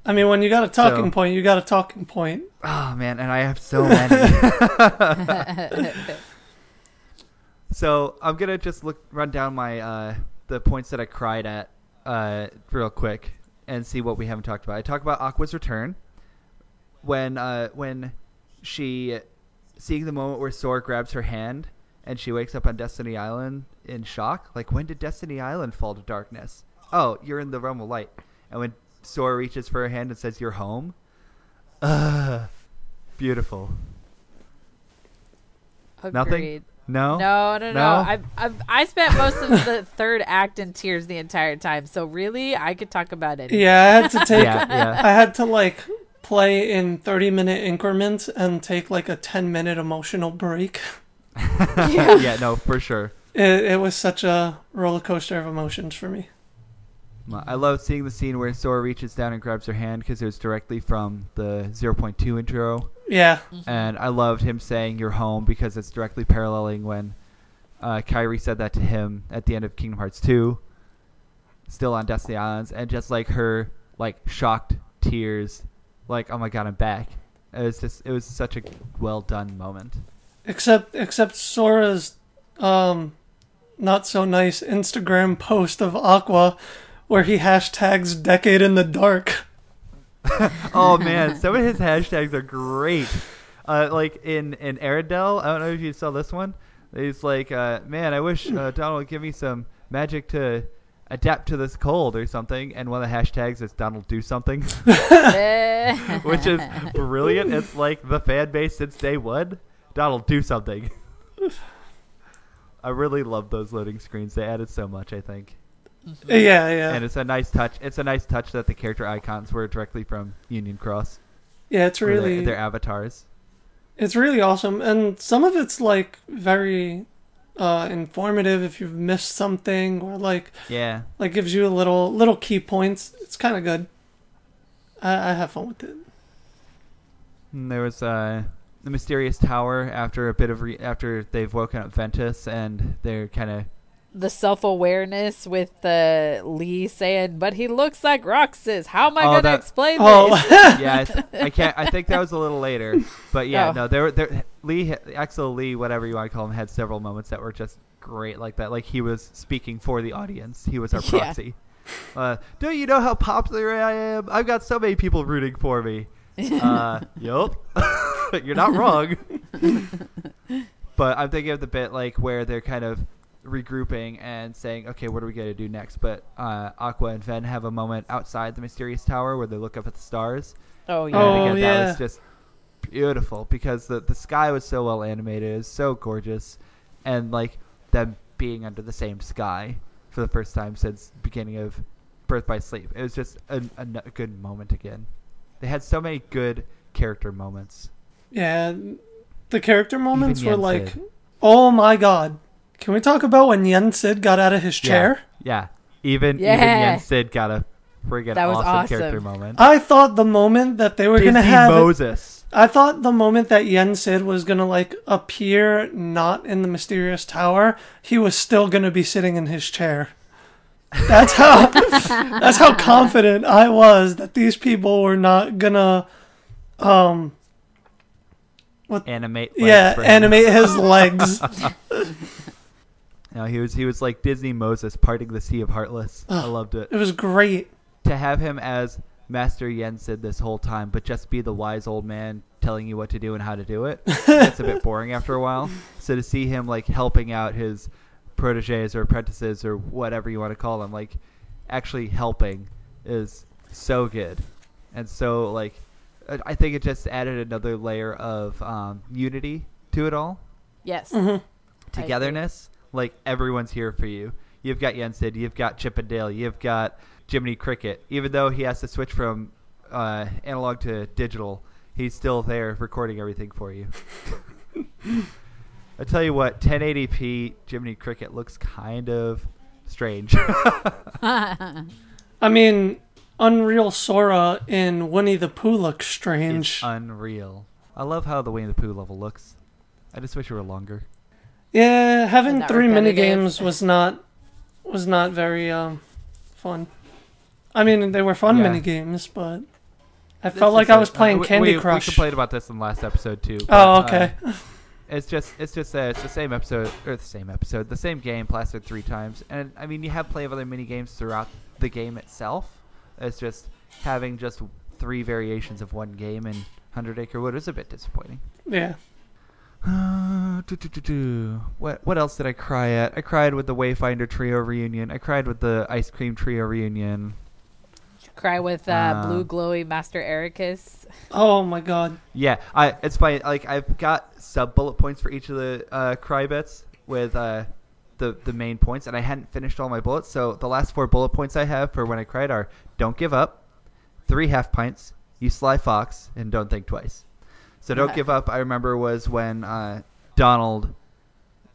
I mean, when you got a talking So- point, you got a talking point. Oh man, and I have so many. so I'm gonna just look run down my uh, the points that I cried at uh, real quick and see what we haven't talked about. I talk about Aqua's return when uh, when she seeing the moment where Sora grabs her hand and she wakes up on Destiny Island in shock. Like when did Destiny Island fall to darkness? Oh, you're in the realm of light. And when Sora reaches for her hand and says, "You're home," Ugh, beautiful. Agreed. Nothing? No. No, no, no. No? I I I spent most of the third act in tears the entire time. So really, I could talk about it. Yeah, I had to take. Yeah, yeah. I had to like play in 30 minute increments and take like a 10 minute emotional break. yeah, yeah, no, for sure. It, it was such a roller coaster of emotions for me. I love seeing the scene where Sora reaches down and grabs her hand because it was directly from the 0.2 intro Yeah. and I loved him saying "You're home" because it's directly paralleling when uh, Kairi said that to him at the end of Kingdom Hearts 2, still on Destiny Islands, and just like her like shocked tears, like "Oh my god, I'm back." It was just it was such a well done moment. Except except Sora's um not so nice Instagram post of Aqua where he hashtags decade in the dark. oh man, some of his hashtags are great. Uh, like in in Arendelle, I don't know if you saw this one. He's like, uh, man, I wish uh, Donald would give me some magic to adapt to this cold or something. And one of the hashtags is Donald do something, which is brilliant. It's like the fan base since day one. Donald do something. I really love those loading screens. They added so much. I think. Yeah, yeah. and it's a nice touch. It's a nice touch that the character icons were directly from Union Cross. yeah, it's or their- really their, avatars. it's really awesome and some of it's like very uh informative if you've missed something or like Yeah, like gives you a little little key points. It's kind of good. I, I have fun with it. and there was uh, the mysterious tower after a bit of re- after they've woken up Ventus and they're kind of the self awareness with uh, Lea saying, "But he looks like Roxas. How am I Oh, going to that- explain Oh, this?" yeah. I, th- I can't. I think that was a little later, but yeah, Oh. no. There, were- there. Lea, Axel Lea, whatever you want to call him, had several moments that were just great like that. Like he was speaking for the audience. He was our Yeah. proxy. Uh, do you know how popular I am? I've got so many people rooting for me. Uh, yup. You're not wrong. but I'm thinking of the bit like where they're kind of regrouping and saying, okay, what are we going to do next? But uh, Aqua and Ven have a moment outside the mysterious tower where they look up at the stars. oh yeah. Oh, and again, that yeah. was just beautiful because the the sky was so well animated, it was so gorgeous, and like them being under the same sky for the first time since beginning of Birth by Sleep. It was just a a good moment again. They had so many good character moments. yeah. The character moments were like, Sid. oh my god. Can we talk about when Yen Sid got out of his chair? Yeah, even even Yeah. Yen Sid got a friggin' That was awesome, character moment. I thought the moment that they were Disney gonna have Moses. I thought the moment that Yen Sid was gonna like appear not in the mysterious tower, he was still gonna be sitting in his chair. That's how that's how confident I was that these people were not gonna um what, Animate. legs yeah, animate his legs. No, he was he was like Disney Moses parting the sea of heartless. I loved it. It was great. to have him as Master Yensid this whole time, but just be the wise old man telling you what to do and how to do it, it's a bit boring after a while. So to see him like helping out his proteges or apprentices or whatever you want to call them, like actually helping, is so good, and so like I I think it just added another layer of um, unity to it all yes. Mhm. togetherness. Like everyone's here for you. You've got Yensid, you've got Chip and Dale, you've got Jiminy Cricket. Even though he has to switch from uh, analog to digital, he's still there recording everything for you. I tell you what, 1080p Jiminy Cricket looks kind of strange. I mean, Unreal Sora in Winnie the Pooh looks strange. it's unreal. I love how the Winnie the Pooh level looks. I just wish it were longer. Yeah, having three mini repetitive. games was not was not very um fun. I mean, they were fun Yeah. mini games, but I This felt like is I a- was playing uh, we- Candy we, Crush. We complained about this in the last episode too. oh, but, uh, okay. It's just it's just uh, it's the same episode or the same episode, the same game plastered three times. And I mean, you have plenty of other mini games throughout the game itself. It's just having just three variations of one game in Hundred Acre Wood is a bit disappointing. yeah. do, do, do, do. What what else did I cry at? I cried with the Wayfinder trio reunion. I cried with the Ice Cream trio reunion. Cry with uh, Uh, blue glowy Master Eraqus. Oh my god. Yeah, I it's funny. Like I've got sub bullet points for each of the uh, cry bits with uh, the the main points, and I hadn't finished all my bullets. So the last four bullet points I have for when I cried are: don't give up, three half pints, you sly fox, and don't think twice. So don't Okay. give up. I remember was when uh, Donald.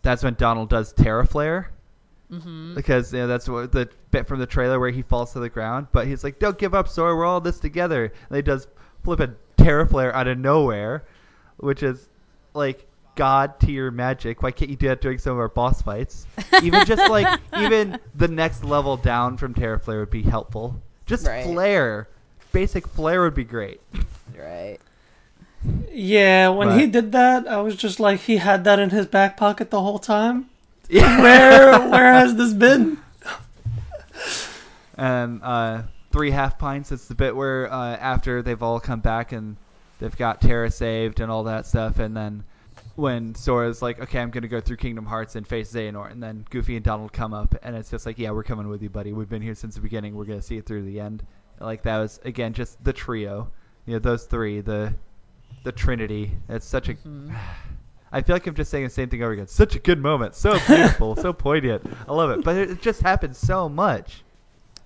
That's when Donald does Terraflare Mm-hmm. because you know, that's what the bit from the trailer where he falls to the ground. But he's like, "Don't give up, Sora. We're all this together." And he does flip a Terraflare out of nowhere, which is like god tier magic. Why can't you do that during some of our boss fights? Even just like even the next level down from Terra Flare would be helpful. Just Right. flare, basic flare would be great. Right. Yeah, when But- he did that, I was just like, he had that in his back pocket the whole time. Yeah. Where where has this been? and uh, three half pints. It's the bit where uh, after they've all come back and they've got Terra saved and all that stuff, and then when Sora's like, "Okay, I'm gonna go through Kingdom Hearts and face Xehanort," and then Goofy and Donald come up, and it's just like, "Yeah, we're coming with you, buddy. We've been here since the beginning. We're gonna see it through to the end." Like that was again just the trio, you know, those three, the the Trinity. It's such a. Mhm. I feel like I'm just saying the same thing over again. Such a good moment, so beautiful, so poignant. I love it, but it, just happens so much.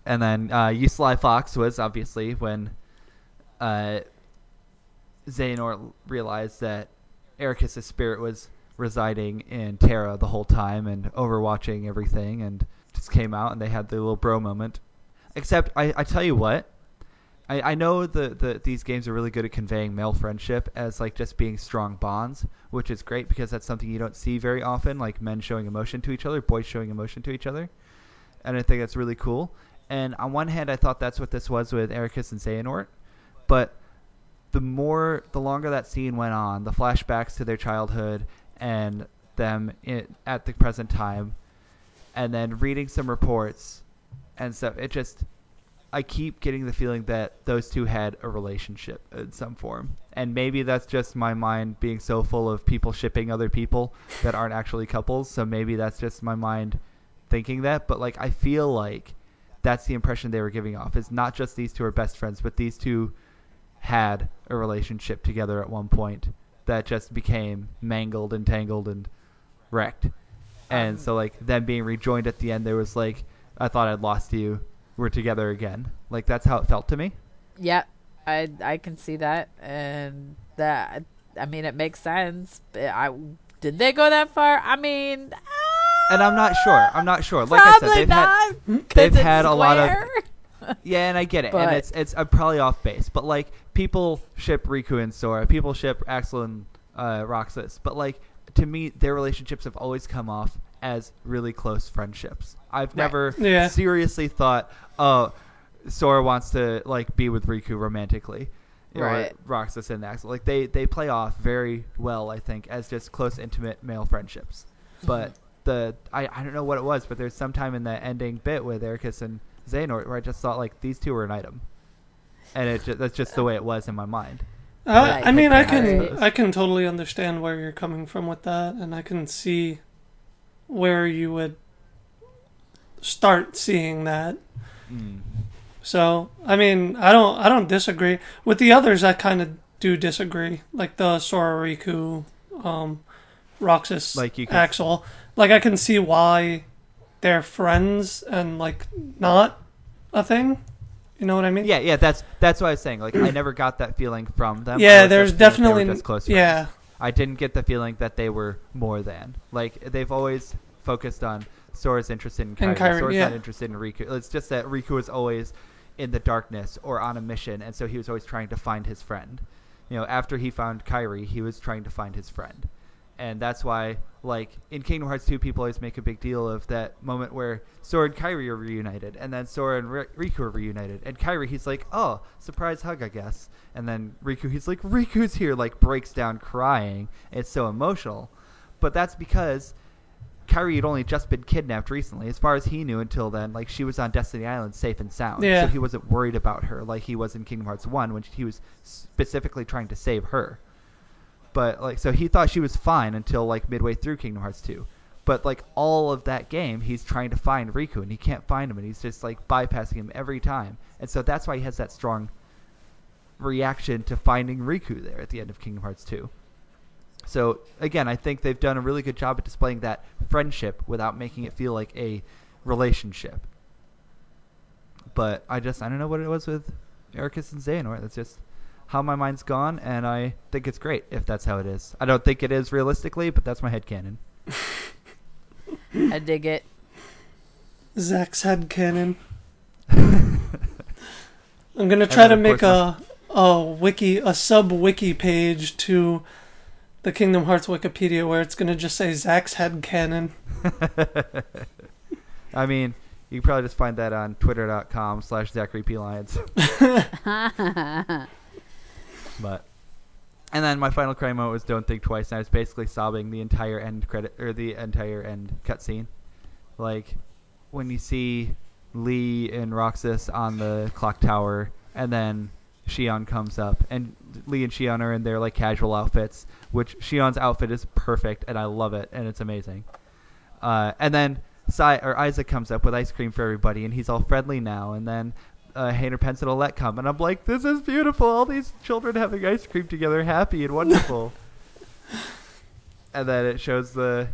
And then uh, You Sly Fox was obviously when uh, Xehanort realized that Eraqus' spirit was residing in Terra the whole time and overwatching everything, and just came out and they had their little bro moment. Except, I, I tell you what, I, I know that the these games are really good at conveying male friendship as like just being strong bonds, which is great because that's something you don't see very often, like men showing emotion to each other, boys showing emotion to each other, and I think that's really cool. And on one hand, I thought that's what this was with Eraqus and Xehanort, but the more, the longer that scene went on, the flashbacks to their childhood and them in, at the present time, and then reading some reports and stuff, it just I keep getting the feeling that those two had a relationship in some form. And maybe that's just my mind being so full of people shipping other people that aren't actually couples. So maybe that's just my mind thinking that. But like, I feel like that's the impression they were giving off. Is not just these two are best friends, but these two had a relationship together at one point that just became mangled and tangled and wrecked. And Um, so like them being rejoined at the end, there was like, I thought I'd lost you we're together again. Like that's how it felt to me. Yeah, I I can see that, and that I mean it makes sense. But I did they go that far? I mean, And I'm not sure. I'm not sure. Like I said, they've not. had they've had a lot of yeah, and I get it. But- and it's it's I'm probably off base, but like people ship Riku and Sora, people ship Axel and uh, Roxas, but like to me, their relationships have always come off as really close friendships. I've never Yeah. seriously thought, oh, Sora wants to like be with Riku romantically. Or Right. Roxas and Axel. Like they, they play off very well, I think, as just close, intimate male friendships. But the I, I don't know what it was, but there's some time in the ending bit with Eraqus and Xehanort where I just thought like these two were an item, and it ju- that's just the way it was in my mind. Uh. I mean, I can. I can totally understand where you're coming from with that, and I can see where you would start seeing that. Mm. So, I mean, I don't I don't disagree with the others. I kind of do disagree, like the Sora Riku, um, Roxas, Like you can- Axel. Like I can see why they're friends and like not a thing. You know what I mean? Yeah, yeah, that's that's what I was saying. Like I never got that feeling from them. Yeah, there's just feeling they were definitely just close friends. yeah. I didn't get the feeling that they were more than. Like they've always focused on Sora's interested in Kairi. And Kairi, Sora's yeah. not interested in Riku. It's just that Riku was always in the darkness or on a mission, and so he was always trying to find his friend. You know, after he found Kairi, he was trying to find his friend, and that's why, like in Kingdom Hearts 2, people always make a big deal of that moment where Sora and Kairi are reunited, and then Sora and R- Riku are reunited, and Kairi he's like, "Oh, surprise hug, I guess," and then Riku he's like, "Riku's here," like breaks down crying. It's so emotional, but that's because Kairi had only just been kidnapped recently. As far as he knew until then, like she was on Destiny Island safe and sound. Yeah. So he wasn't worried about her like he was in Kingdom Hearts 1 when he was specifically trying to save her. But like so he thought she was fine until like midway through Kingdom Hearts 2. But like all of that game he's trying to find Riku and he can't find him and he's just like bypassing him every time. And so that's why he has that strong reaction to finding Riku there at the end of Kingdom Hearts 2. So again, I think they've done a really good job at displaying that friendship without making it feel like a relationship. But I just I don't know what it was with Eraqus and Xehanort. That's just how my mind's gone, and I think it's great if that's how it is. I don't think it is realistically, but that's my head headcanon. I dig it. Zach's head cannon. I'm gonna try to make a a wiki a sub wiki page to the Kingdom Hearts Wikipedia where it's gonna just say Zach's head canon. I mean, you can probably just find that on twitter.com slash Zachary P. Lyons. But and then my final cry moment was "Don't Think Twice," and I was basically sobbing the entire end credit or the entire end cutscene. Like when you see Lea and Roxas on the clock tower, and then Xion comes up, and Lea and Xion are in their like casual outfits, which Xion's outfit is perfect, and I love it, and it's amazing. Uh, and then Si- or Isa comes up with ice cream for everybody, and he's all friendly now. And then uh, and Olette come, and I'm like, this is beautiful. All these children having ice cream together, happy and wonderful. and then it shows the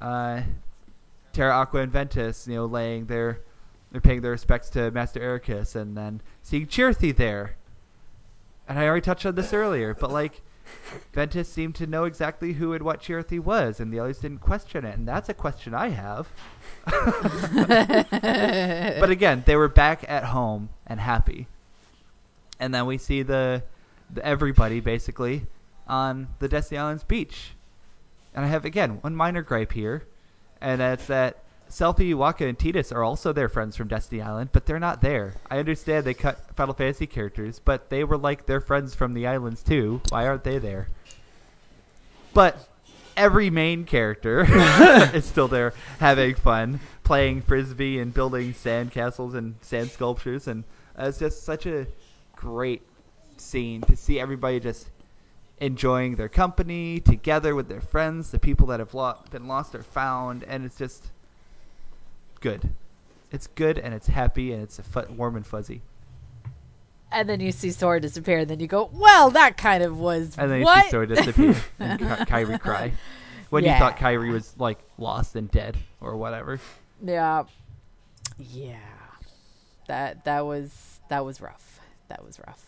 uh, Terra Aqua and Ventus, you know, laying their they're paying their respects to Master Eraqus, and then seeing Chirithy there. And I already touched on this earlier, but like Ventus seemed to know exactly who and what Chirithy was, and the others didn't question it, and that's a question I have. but again, they were back at home and happy. And then we see the, the everybody basically on the Destiny Islands beach. And I have again one minor gripe here, and that's that Selphie, Wakka, and Tidus are also their friends from Destiny Island, but they're not there. I understand they cut Final Fantasy characters, but they were like their friends from the islands too. Why aren't they there? But every main character is still there having fun, playing frisbee and building sand castles and sand sculptures, and it's just such a great scene to see everybody just enjoying their company together with their friends, the people that have lo- been lost or found, and it's just good. It's good and it's happy and it's warm and fuzzy. and then you see Sora disappear, and then you go, "Well, that kind of was And then you see Sora disappear and Ky- Kairi cry when you thought Kairi was like lost and dead or whatever. Yeah. Yeah. That that was that was rough. That was rough.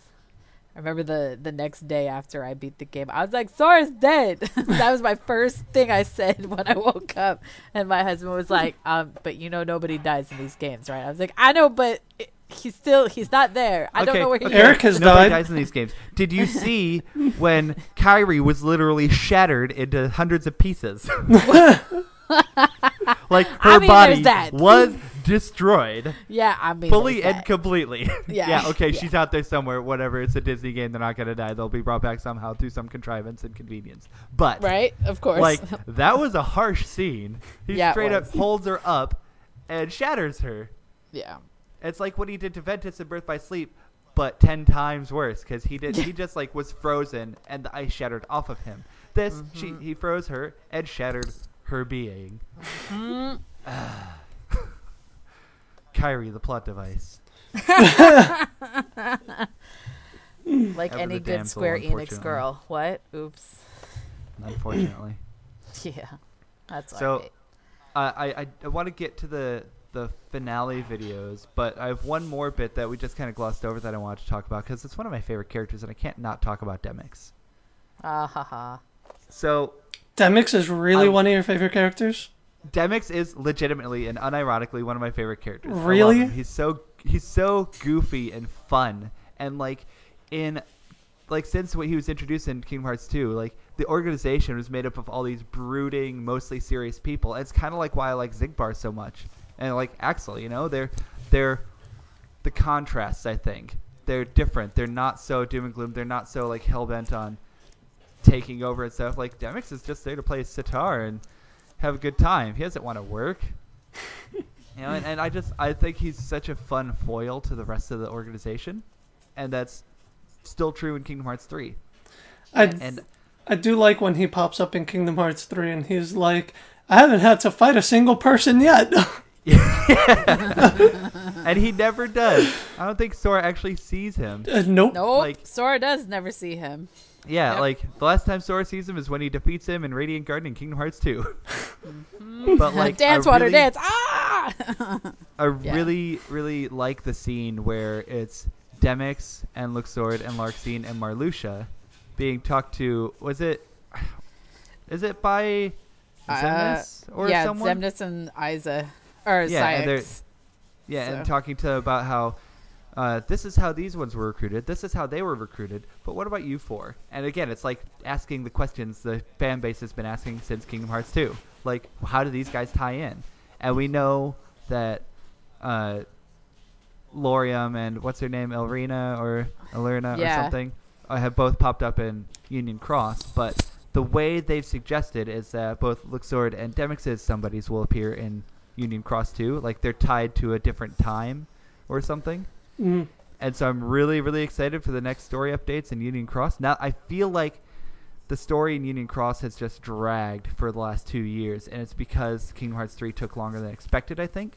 I remember the the next day after I beat the game, I was like, "Sora's dead." that was my first thing I said when I woke up, and my husband was like, "Um, but you know nobody dies in these games, right?" I was like, "I know, but it, he's still he's not there. I don't know where he okay. is." Eric has Nobody died. dies in these games. Did you see when Kairi was literally shattered into hundreds of pieces? like her I mean, body there's that. was destroyed Yeah, I mean, fully and completely. Yeah, yeah. okay, yeah. she's out there somewhere. Whatever. It's a Disney game. They're not gonna die. They'll be brought back somehow through some contrivance and convenience. But right, of course. like that was a harsh scene. He Yeah, straight up holds her up and shatters her. yeah, It's like what he did to Ventus in Birth by Sleep, but ten times worse because he did he just like was frozen and the ice shattered off of him. This Mm-hmm. she he froze her and shattered her being. Mm-hmm. Kairi, the plot device. like Ever any good Square Enix girl. What? Oops. Unfortunately. Yeah, that's So- all right. Uh, I, I, I want to get to the the finale videos, but I have one more bit that we just kind of glossed over that I wanted to talk about because it's one of my favorite characters, and I can't not talk about Demyx. Ah ha ha. So Demyx is really Um, one of your favorite characters. Demyx is legitimately and unironically one of my favorite characters. Really? He's so he's so goofy and fun, and like in like since when he was introduced in Kingdom Hearts 2, like the organization was made up of all these brooding, mostly serious people. It's kind of like why I like Xigbar so much, and like Axel. You know, they're they're the contrasts. I think they're different. They're not so doom and gloom. They're not so like hell bent on taking over and stuff. Like Demyx is just there to play sitar and have a good time. He doesn't want to work. you know, and, and I just I think he's such a fun foil to the rest of the organization, and that's still true in Kingdom Hearts 3. I And I do like when he pops up in Kingdom Hearts 3 and he's like, I haven't had to fight a single person yet. and he never does. I don't think Sora actually sees him. Uh, nope. Nope. Like- Sora does never see him. Yeah, Yep. like the last time Sora sees him is when he defeats him in Radiant Garden in Kingdom Hearts 2. but like dance, water, really- dance. Ah! I Yeah. really, really like the scene where it's Demyx and Luxord and Larxene and Marluxia being talked to. Was it? Is it by Xemnas or Uh, yeah, someone? Xemnas and Isa or Yeah, and Saïx. Yeah, and talking to about how uh, this is how these ones were recruited. This is how they were recruited. But what about you four? And again, it's like asking the questions the fan base has been asking since Kingdom Hearts 2. Like, how do these guys tie in? And we know that uh, Lauriam and what's her name, Elrena or Elrena Yeah. or something, uh, have both popped up in Union Cross. But the way they've suggested is that both Luxord and Demyx's somebodies will appear in Union Cross 2. Like they're tied to a different time or something. Mm. And so I'm really, really excited for the next story updates in Union Cross. Now I feel like the story in Union Cross has just dragged for the last two years, and it's because Kingdom Hearts 3 took longer than expected, I think.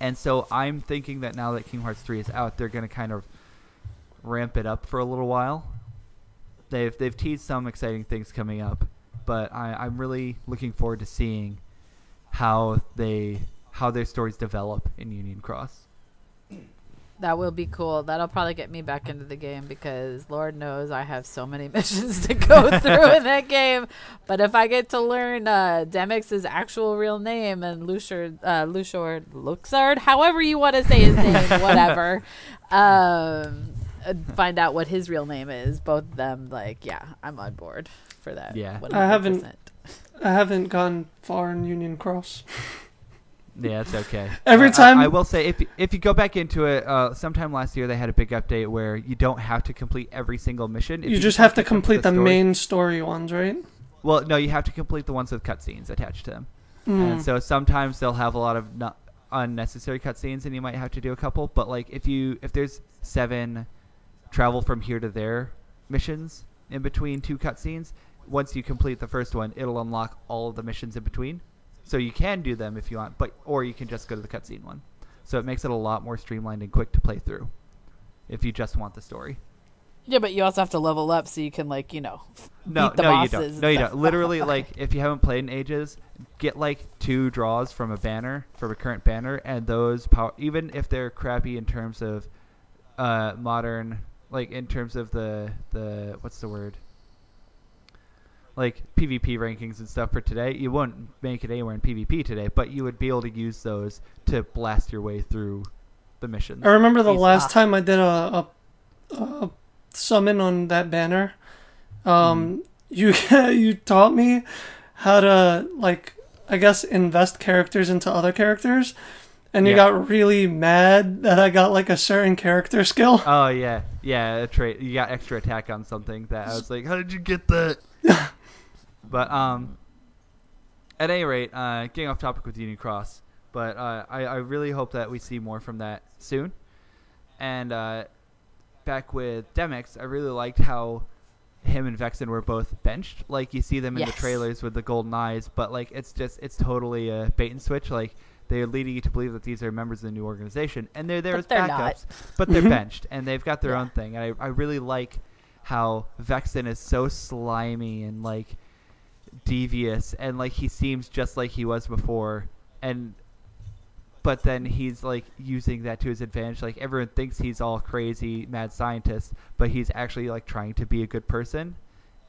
And so I'm thinking that now that Kingdom Hearts 3 is out, they're going to kind of ramp it up for a little while. They've they've teased some exciting things coming up, but I, I'm really looking forward to seeing how they how their stories develop in Union Cross. That will be cool. That'll probably get me back into the game because Lord knows I have so many missions to go through in that game. But if I get to learn uh, Demyx's actual real name and Lushard, uh, Lushard, Luxard, however you want to say his name, whatever, um, find out what his real name is, both of them, like, yeah, I'm on board for that. Yeah. 100%. I haven't- I haven't gone far in Union Cross. Yeah, it's okay. Every I- I- time- I, will say, if if you go back into it, uh, sometime last year they had a big update where you don't have to complete every single mission. If you just have to complete the story- main story ones, right? Well, no, you have to complete the ones with cutscenes attached to them. Mm. And so sometimes they'll have a lot of not unnecessary cutscenes, and you might have to do a couple. But like if you if there's seven travel from here to there missions in between two cutscenes, once you complete the first one, it'll unlock all of the missions in between. So you can do them if you want, but or you can just go to the cutscene one. So it makes it a lot more streamlined and quick to play through. If you just want the story. Yeah, but you also have to level up so you can, like, you know, No, beat the no, you bosses don't. No, you stuff. don't. Literally, like if you haven't played in ages, get like two draws from a banner, from a current banner, and those power. Even if they're crappy in terms of uh, modern, like in terms of the the what's the word? Like PvP rankings and stuff for today, you won't make it anywhere in PvP today, but you would be able to use those to blast your way through the missions. I remember the Easy. last time I did a, a, a summon on that banner. Um, you you taught me how to like I guess invest characters into other characters, and you Yeah. got really mad that I got like a certain character skill. Oh yeah, yeah. A trait. You got extra attack on something that I was like, how did you get that? but um, at any rate, uh, getting off topic with Union Cross, but uh, I I really hope that we see more from that soon. And uh, back with Demyx, I really liked how him and Vexen were both benched. Like you see them in Yes. the trailers with the golden eyes, but like it's just it's totally a bait and switch. Like they're leading you to believe that these are members of the new organization, and they're there But as they're backups not. but they're benched and they've got their Yeah. own thing. And I, I really like how Vexen is so slimy and like devious and like he seems just like he was before. And but then he's like using that to his advantage. Like everyone thinks he's all crazy mad scientist but he's actually like trying to be a good person.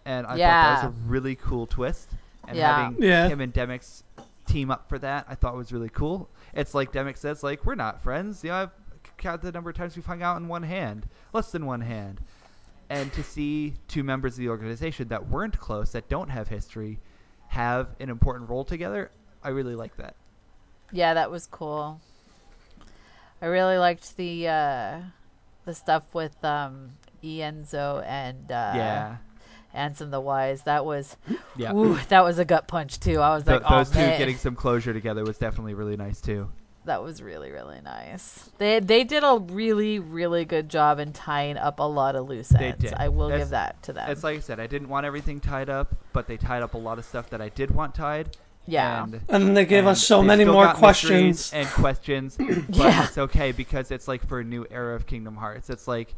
And i thought that was a really cool twist. And Yeah. having Yeah. him and Demyx team up for that i thought was really cool. It's like Demyx says like we're not friends. You know i've counted the number of times we've hung out in one hand less than one hand and to see two members of the organization that weren't close, that don't have history, have an important role together, I really like that. Yeah, that was cool. I really liked the uh, the stuff with um, Ienzo and uh, yeah, Ansem the Wise. That was yeah. ooh, that was a gut punch too. I was Th- like, oh those two man, getting some closure together was definitely really nice too. That was really really nice. They they did a really really good job in tying up a lot of loose They ends. did. I will It's- give that to them. It's like I said, I didn't want everything tied up, but they tied up a lot of stuff that I did want tied. yeah, and, And they gave and us so many more questions. and questions, but Yeah. it's okay because it's like for a new era of Kingdom Hearts. It's like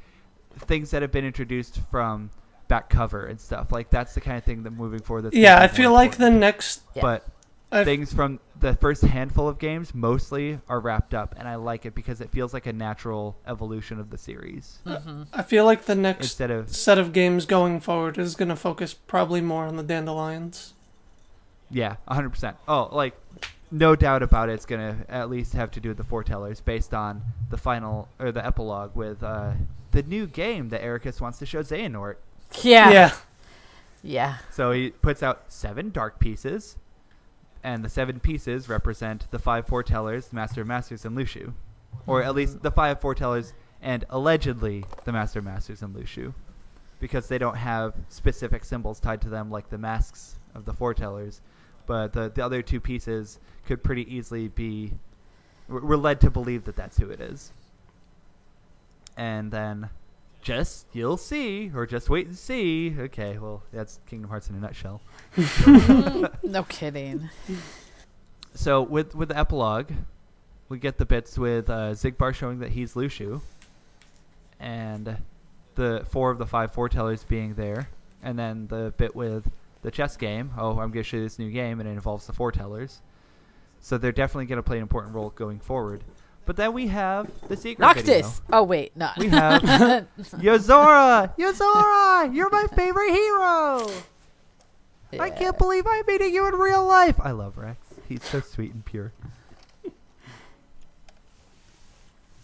things that have been introduced from back cover and stuff. Like that's the kind of thing that moving forward. That's Yeah, I feel more like the next Yeah. but I- things from the first handful of games mostly are wrapped up, and I like it because it feels like a natural evolution of the series hmm I feel like the next instead of set of games going forward is gonna focus probably more on the dandelions. yeah, hundred percent. Oh, like no doubt about it, it's gonna at least have to do with the foretellers, based on the final or the epilogue with uh, the new game that Eraqus wants to show Xehanort. Yeah. yeah. Yeah. So he puts out seven dark pieces, and the seven pieces represent the five foretellers, Master of Masters, and Luxu, or at least hmm. the five foretellers and allegedly the Master of Masters and Luxu, because they don't have specific symbols tied to them like the masks of the foretellers, but the the other two pieces could pretty easily be. We're we're led to believe that that's who it is. And then just you'll see, or just wait and see. Okay, well that's Kingdom Hearts in a nutshell. no kidding. So with with the epilogue, we get the bits with uh, Xigbar showing that he's Luxu, and the four of the five foretellers being there, and then the bit with the chess game. Oh, I'm going to show you this new game, and it involves the foretellers. So they're definitely going to play an important role going forward. But then we have the secret video. Noctis. Oh wait, no. We have Yozora! Yozora! You're my favorite hero! I can't believe I'm meeting you in real life! I love Rex. He's so sweet and pure.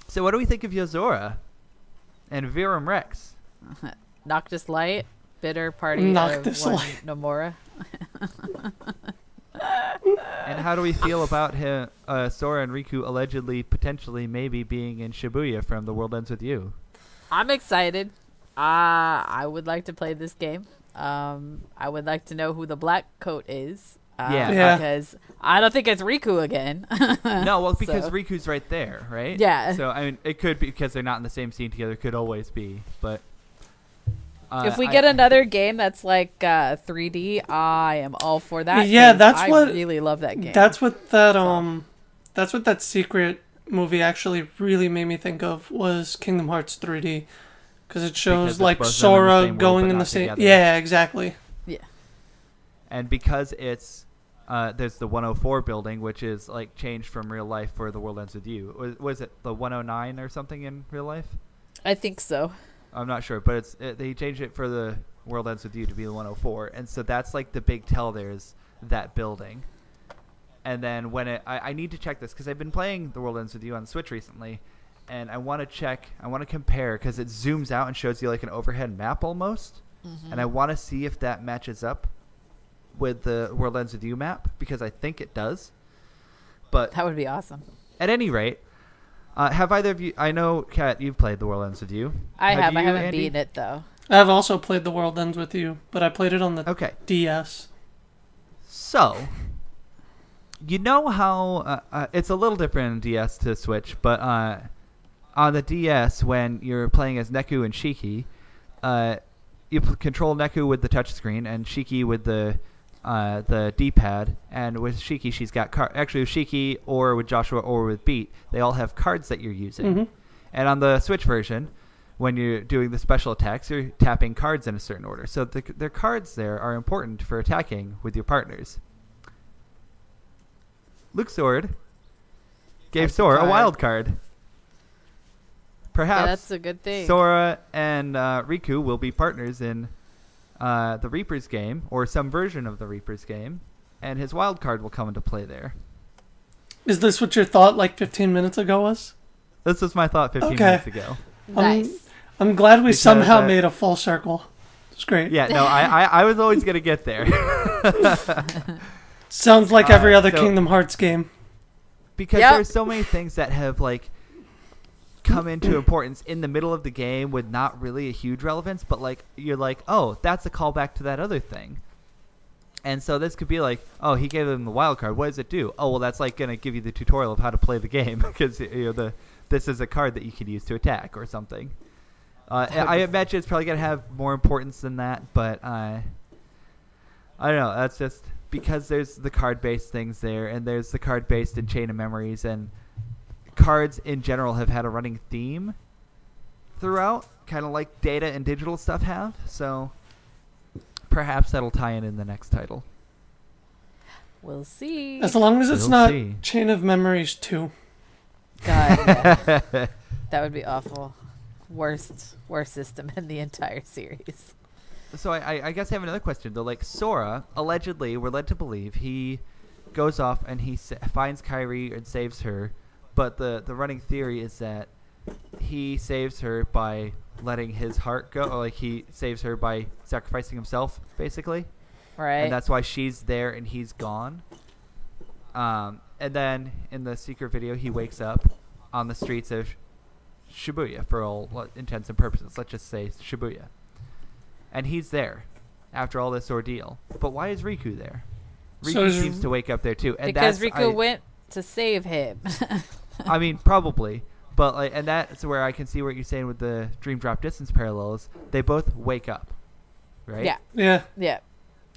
so what do we think of Yozora? And Verum Rex? Noctis Light, bitter party Noctis of one Light. Nomura. And how do we feel about him, uh, Sora and Riku allegedly, potentially, maybe being in Shibuya from The World Ends With You? I'm excited. Uh, I would like to play this game. Um, I would like to know who the black coat is. Uh, Yeah. Yeah. Because I don't think it's Riku again. No, well, because So- Riku's right there, right? Yeah. So I mean, it could be because they're not in the same scene together. It could always be, but uh, if we I- get another game that's like uh, 3D, I am all for that. Yeah, that's I what- I really love that game. That's what that um that's what that secret movie actually really made me think of was Kingdom Hearts 3D because it shows it's like both of them in the Sora world, going in the not same together. Yeah, exactly. Yeah, and because it's uh, there's the 104 building, which is like changed from real life for the world ends with you. Was, was it the 109 or something in real life? I think so. I'm not sure, but it's it, they changed it for the world ends with you to be the 104, and so that's like the big tell. There's that building, and then when it, I, I need to check this because I've been playing the world ends with you on Switch recently, and I want to check, I want to compare because it zooms out and shows you like an overhead map almost, mm-hmm. and I want to see if that matches up with the world ends with you map because I think it does. But That would be awesome. at any rate, uh, have either of you? I know, Kat, you've played the world ends with you. I have. I you, haven't Andy? beaten it though. I've also played The World Ends with You, but I played it on the Okay. DS. So, you know how uh, uh, it's a little different in DS to Switch, but uh, on the DS, when you're playing as Neku and Shiki, uh, you p- control Neku with the touchscreen and Shiki with the uh, the D-pad. And with Shiki, she's got car- actually with Shiki or with Joshua or with Beat, they all have cards that you're using. hmm And on the Switch version, when you're doing the special attacks, you're tapping cards in a certain order. So the, their cards there are important for attacking with your partners. Luxord gave That's Sora a card. wild card. Yeah, Perhaps that's a good thing. Sora and uh, Riku will be partners in uh, the Reaper's game, or some version of the Reaper's game, and his wild card will come into play there. Is this what your thought like 15 minutes ago was? This was my thought 15 Okay. minutes ago. nice. I'm glad we Because, somehow uh, made a full circle. It's great. Yeah, no, I, I, I was always going to get there. Sounds like Uh, every other so- Kingdom Hearts game. because Yep. there's so many things that have like come into importance in the middle of the game with not really a huge relevance but like you're like oh that's a callback to that other thing. And so this could be like oh he gave them the wild card. What does it do? Oh well that's like going to give you the tutorial of how to play the game because you know the this is a card that you can use to attack or something. Uh, I imagine it's probably going to have more importance than that but uh, I don't know. That's just because there's the card based things there, and there's the card based in Chain of Memories, and cards in general have had a running theme throughout, kind of like data and digital stuff have. So perhaps that'll tie in in the next title. We'll see. As long as it's We'll not see. Chain of Memories 2. God, yeah. that would be awful. Worst, worst system in the entire series. so I, I, I guess I have another question though. Like Sora, allegedly, we're led to believe he goes off and he sa- finds Kairi and saves her. But the the running theory is that he saves her by letting his heart go, or like he saves her by sacrificing himself, basically. Right. and that's why she's there and he's gone. Um, and then in the secret video, he wakes up on the streets of Shibuya for all intents and purposes. Let's just say Shibuya, and he's there after all this ordeal. But why is Riku there? Riku So seems to wake up there too, and because that's, Riku I, went to save him. I mean, probably, but like, and that's where I can see what you're saying with the Dream Drop Distance parallels. They both wake up, right? Yeah. Yeah. yeah.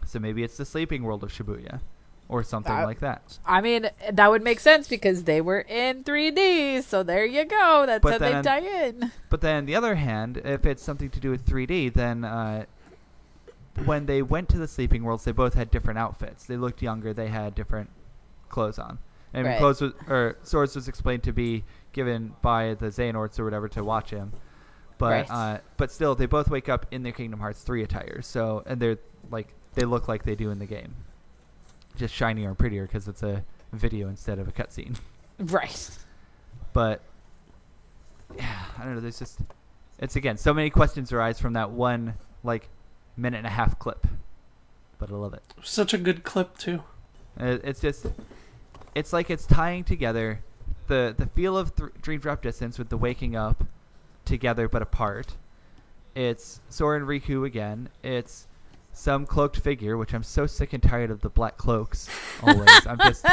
So maybe it's the sleeping world of Shibuya, or something Uh, like that. I mean, that would make sense because they were in 3D. So there you go. That's But how they then- tie in. But then, on the other hand, if it's something to do with 3D, then uh, when they went to the sleeping worlds, they both had different outfits. They looked younger. They had different clothes on. And Right. clothes was, or swords was explained to be given by the Xehanorts or whatever to watch him. But Right. uh, but still, they both wake up in their Kingdom Hearts 3 attire. So and they're like they look like they do in the game, just shinier and prettier because it's a video instead of a cutscene. Right. But yeah, I don't know. There's just it's again so many questions arise from that one like minute and a half clip. But I love it. Such a good clip too. Uh, It's just it's like it's tying together the the feel of th- Dream Drop Distance with the waking up together but apart. It's Sora and Riku again. It's some cloaked figure, which I'm so sick and tired of the black cloaks. Always, I'm just.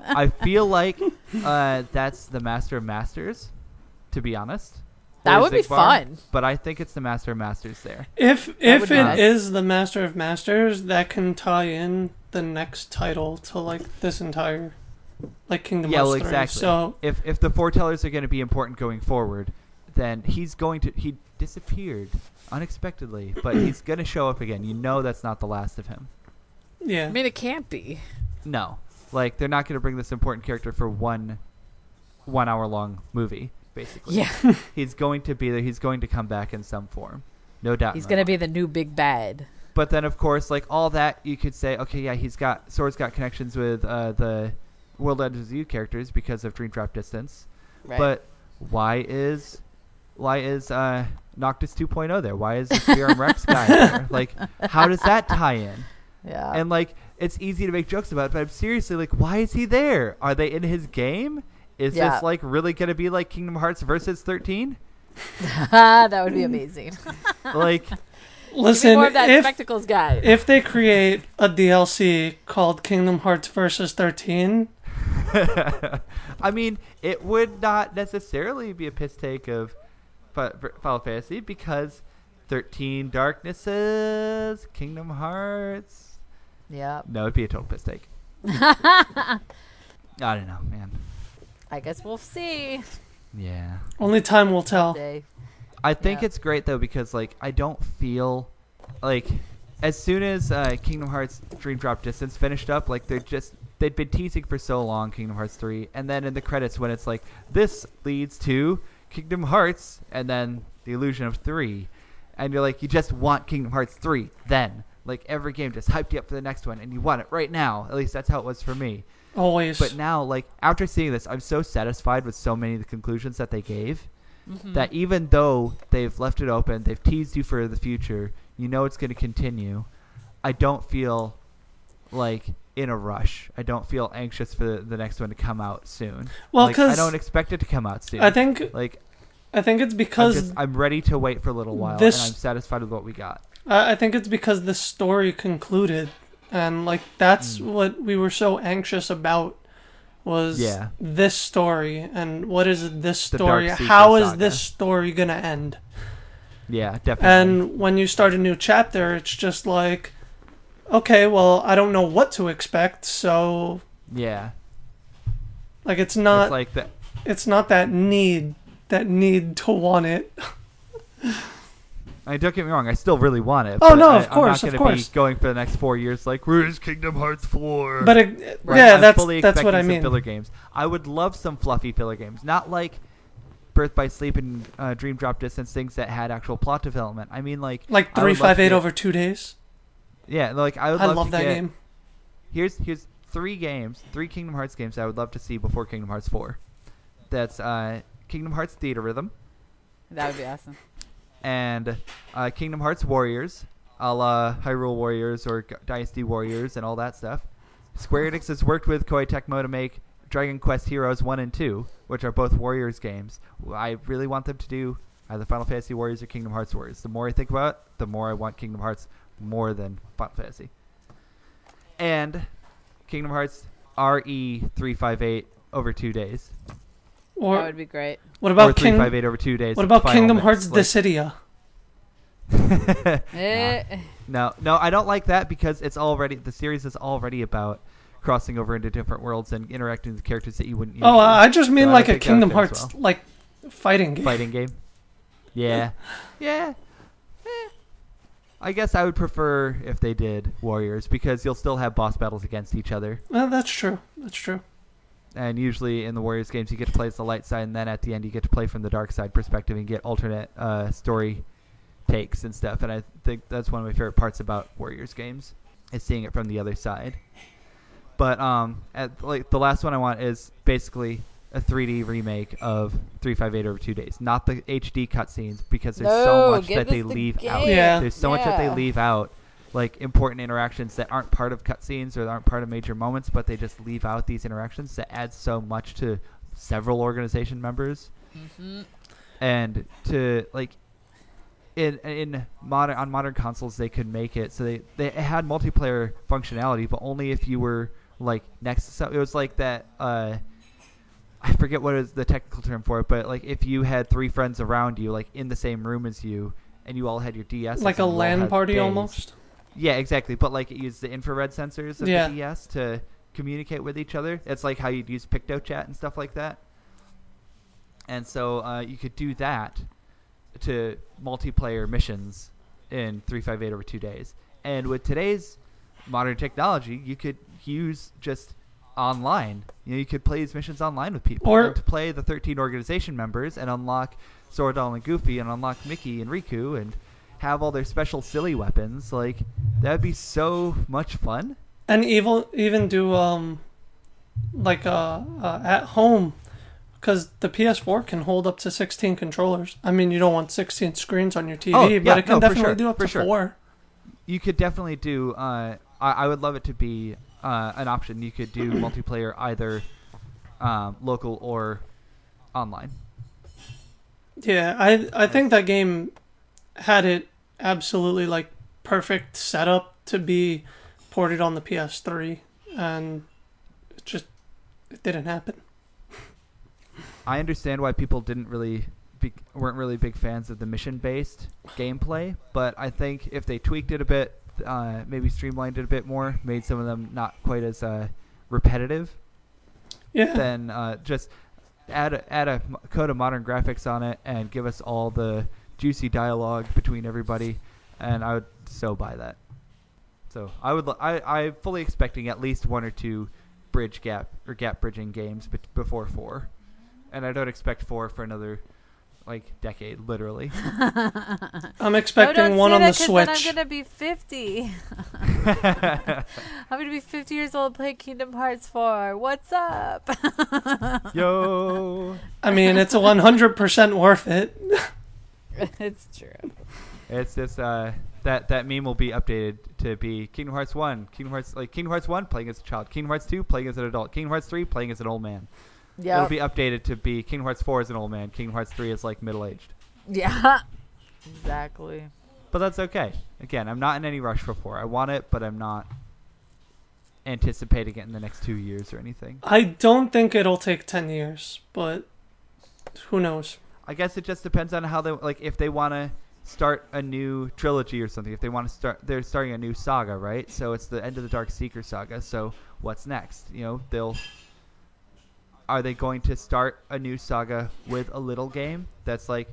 I feel like uh, that's the Master of Masters, to be honest. That Or would be fun. But I think it's the Master of Masters there. If would if be it nice. is the Master of Masters, that can tie in the next title to like this entire like Kingdom yeah, Hearts well, 3. exactly. So if if the foretellers are going to be important going forward, then he's going to he disappeared unexpectedly, but he's going to show up again. You know that's not the last of him. yeah, I mean, it can't be. No, like they're not going to bring this important character for one one hour long movie. Basically, Yeah. he's going to be there. He's going to come back in some form, no doubt. He's going to be the new big bad. But then, of course, like all that, you could say, okay, yeah, he's got Sora's got connections with uh, the World Ends with You characters because of Dream Drop Distance. Right. But why is why is uh, Noctis 2.0 there? Why is the Verum Rex guy there? Like, how does that tie in? yeah. And like, it's easy to make jokes about, it, but I'm seriously like, why is he there? Are they in his game? Is Yeah. this like really gonna be like Kingdom Hearts versus 13? that would be amazing. Like, listen, more of that if spectacles guy. if they create a DLC called Kingdom Hearts versus 13, I mean, it would not necessarily be a piss take of Final Fantasy because 13 Darknesses, Kingdom Hearts. yeah. No, it'd be a total piss take. I don't know, man. I guess we'll see. Yeah. only time will tell. I think Yeah. it's great though because like I don't feel like as soon as uh, Kingdom Hearts Dream Drop Distance finished up, like they're just they'd been teasing for so long Kingdom Hearts 3 and then in the credits when it's like this leads to Kingdom Hearts and then the illusion of 3 and you're like you just want Kingdom Hearts 3 then like every game just hyped you up for the next one and you want it right now at least that's how it was for me Always. but now like after seeing this I'm so satisfied with so many of the conclusions that they gave Mhm. that even though they've left it open, they've teased you for the future, you know it's going to continue. I don't feel like in a rush. I don't feel anxious for the next one to come out soon. well, like, I don't expect it to come out soon. I think like I think it's I'm, because just, I'm ready to wait for a little while, this- and I'm satisfied with what we got. I I think it's because the story concluded, and like that's Mm. what we were so anxious about was Yeah. this story and what is this story? How is Saga. this story gonna end? Yeah, definitely. And when you start a new chapter, it's just like, okay, well, I don't know what to expect, so yeah, like it's not it's like that. it's not that need that need to want it. I mean, don't get me wrong. I still really want it. Oh, no, I, of course, I'm of not gonna course. be going for the next four years. Like, where's Kingdom Hearts four? But it, Right. yeah, I'm that's that's what I mean. Filler games. I would love some fluffy filler games, not like Birth by Sleep and uh, Dream Drop Distance things that had actual plot development. I mean, like Like I three five to eight over two days. Yeah, like I would I love, love to that get- game. Here's here's three games, three Kingdom Hearts games I would love to see before Kingdom Hearts 4. That's uh, Kingdom Hearts Theatrhythm That would be awesome. and uh, Kingdom Hearts Warriors, a la Hyrule Warriors or G- Dynasty Warriors and all that stuff. Square Enix has worked with Koei Tecmo to make Dragon Quest Heroes 1 and 2, which are both Warriors games. I really want them to do either Final Fantasy Warriors or Kingdom Hearts Warriors. The more I think about it, the more I want Kingdom Hearts more than Final Fantasy. And Kingdom Hearts RE358 over two days. Or that would be great. what or about King? 358 over two days. What about Kingdom Hearts Like- Dissidia? Eh, No, no, I don't like that because it's already the series is already about crossing over into different worlds and interacting with characters that you wouldn't. Oh, usually. I just mean So like a Kingdom Hearts well. like fighting game. fighting game. Yeah, yeah. I guess I would prefer if they did Warriors because you'll still have boss battles against each other, Well, that's true. That's true. and usually in the Warriors games you get to play as the light side, and then at the end you get to play from the dark side perspective and get alternate uh, story takes and stuff. And I think that's one of my favorite parts about Warriors games is seeing it from the other side. But um, at, like the last one I want is basically a 3D remake of 358 over two days, not the HD cutscenes because there's No, so much that they the leave out. Yeah. There's so much that they leave out, like important interactions that aren't part of cutscenes or aren't part of major moments, but they just leave out these interactions that add so much to several organization members. Hmm and to like in in modern on modern consoles they could make it so they they had multiplayer functionality but only if you were like next to some, it was like that uh I forget what is the technical term for it but like if you had three friends around you like in the same room as you and you all had your DS Like a LAN party almost. yeah, exactly. But like it used the infrared sensors of Yeah. the DS to communicate with each other. It's like how you'd use PictoChat and stuff like that. And so uh, you could do that to multiplayer missions in 358 over two days. And with today's modern technology, you could use just online. You know, you could play these missions online with people. Or- and to play the 13 organization members and unlock Sordal and Goofy and unlock Mickey and Riku and have all their special silly weapons. Like that'd be so much fun. and even even do um like uh, uh at home because the PS4 can hold up to 16 controllers. I mean, you don't want 16 screens on your TV, Oh, yeah, but it can no, definitely sure, do up for to sure. four. You could definitely do. Uh, I, I would love it to be uh, an option. You could do multiplayer either um, local or online. Yeah, I I think that game had it absolutely like perfect setup to be ported on the PS3, and it just it didn't happen. I understand why people didn't really be, weren't really big fans of the mission based gameplay, but I think if they tweaked it a bit, uh, maybe streamlined it a bit more, made some of them not quite as uh, repetitive, Yeah, then uh, just add a, add a code of modern graphics on it and give us all the juicy dialogue between everybody, and I would so buy that. So I would I I'm fully expecting at least one or two bridge gap or gap bridging games before four, and I don't expect four for another like decade, literally. I'm expecting oh, don't one say on the Switch. I'm gonna be 50. I'm gonna be 50 years old playing Kingdom Hearts 4. What's up? Yo, I mean, it's 100% worth it. it's true. it's just uh that that meme will be updated to be Kingdom Hearts one, Kingdom Hearts like Kingdom Hearts one playing as a child, Kingdom Hearts two playing as an adult, Kingdom Hearts three playing as an old man. It'll be updated to be Kingdom Hearts 4 as an old man, Kingdom Hearts 3 is like middle aged. Yeah. Exactly. But that's okay. Again, I'm not in any rush for 4. I want it, but I'm not anticipating it in the next two years or anything. I don't think it'll take 10 years, but who knows? I guess it just depends on how they like if they want to start a new trilogy or something. If they want to start, they're starting a new saga, right? So it's the end of the Dark Seeker saga. So what's next? You know, they'll are they going to start a new saga with a little game that's like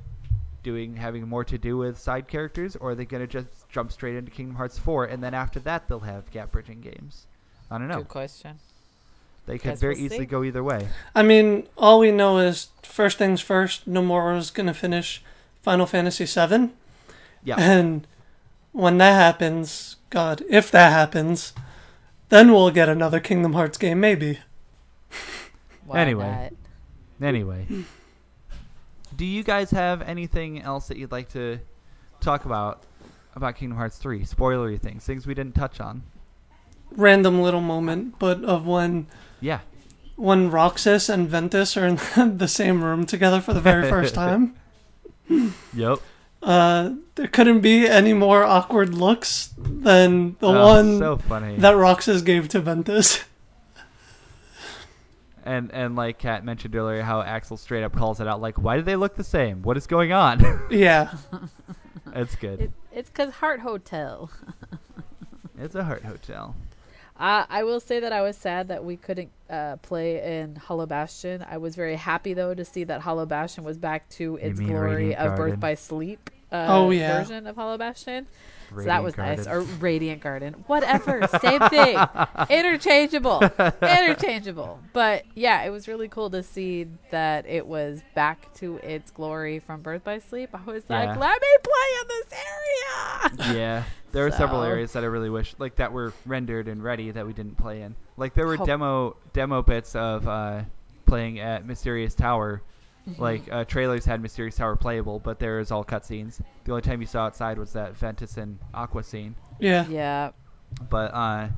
doing having more to do with side characters, or are they going to just jump straight into Kingdom Hearts 4 and then after that they'll have gap bridging games? I don't know. Good question. They could very we'll easily see. go either way. I mean, all we know is first things first, Nomura's going to finish Final Fantasy VII. Yeah. And when that happens, God, if that happens, Then we'll get another Kingdom Hearts game, maybe. Why Anyway. Anyway, do you guys have anything else that you'd like to talk about about Kingdom Hearts 3? Spoilery things, things we didn't touch on. Random little moment, but of when Yeah. when Roxas and Ventus are in the same room together for the very first time. Yep. Uh, there couldn't be any more awkward looks than the Oh, one so funny. that Roxas gave to Ventus. And and like Kat mentioned earlier, how Axel straight up calls it out, like, "Why do they look the same? What is going on?" yeah. it's good. It, it's because Heart Hotel. it's a heart hotel. Uh, I will say that I was sad that we couldn't uh, play in Hollow Bastion. I was very happy though to see that Hollow Bastion was back to its glory Radiant of Garden? Birth by Sleep. Uh, Oh, yeah. version of Hollow Bastion. so that Radiant was nice. Or Radiant Garden, whatever, same thing, interchangeable, interchangeable. But yeah, it was really cool to see that it was back to its glory from Birth by Sleep. I was Yeah. like, let me play in this area. yeah, there were several areas that I really wish, like that were rendered and ready that we didn't play in. Like there were Oh. demo demo bits of uh, playing at Mysterious Tower. Mm-hmm. Like uh, trailers had Mysterious Tower playable, but there was all cutscenes. The only time you saw outside was that Ventus and Aqua scene. Yeah. Yeah. But uh,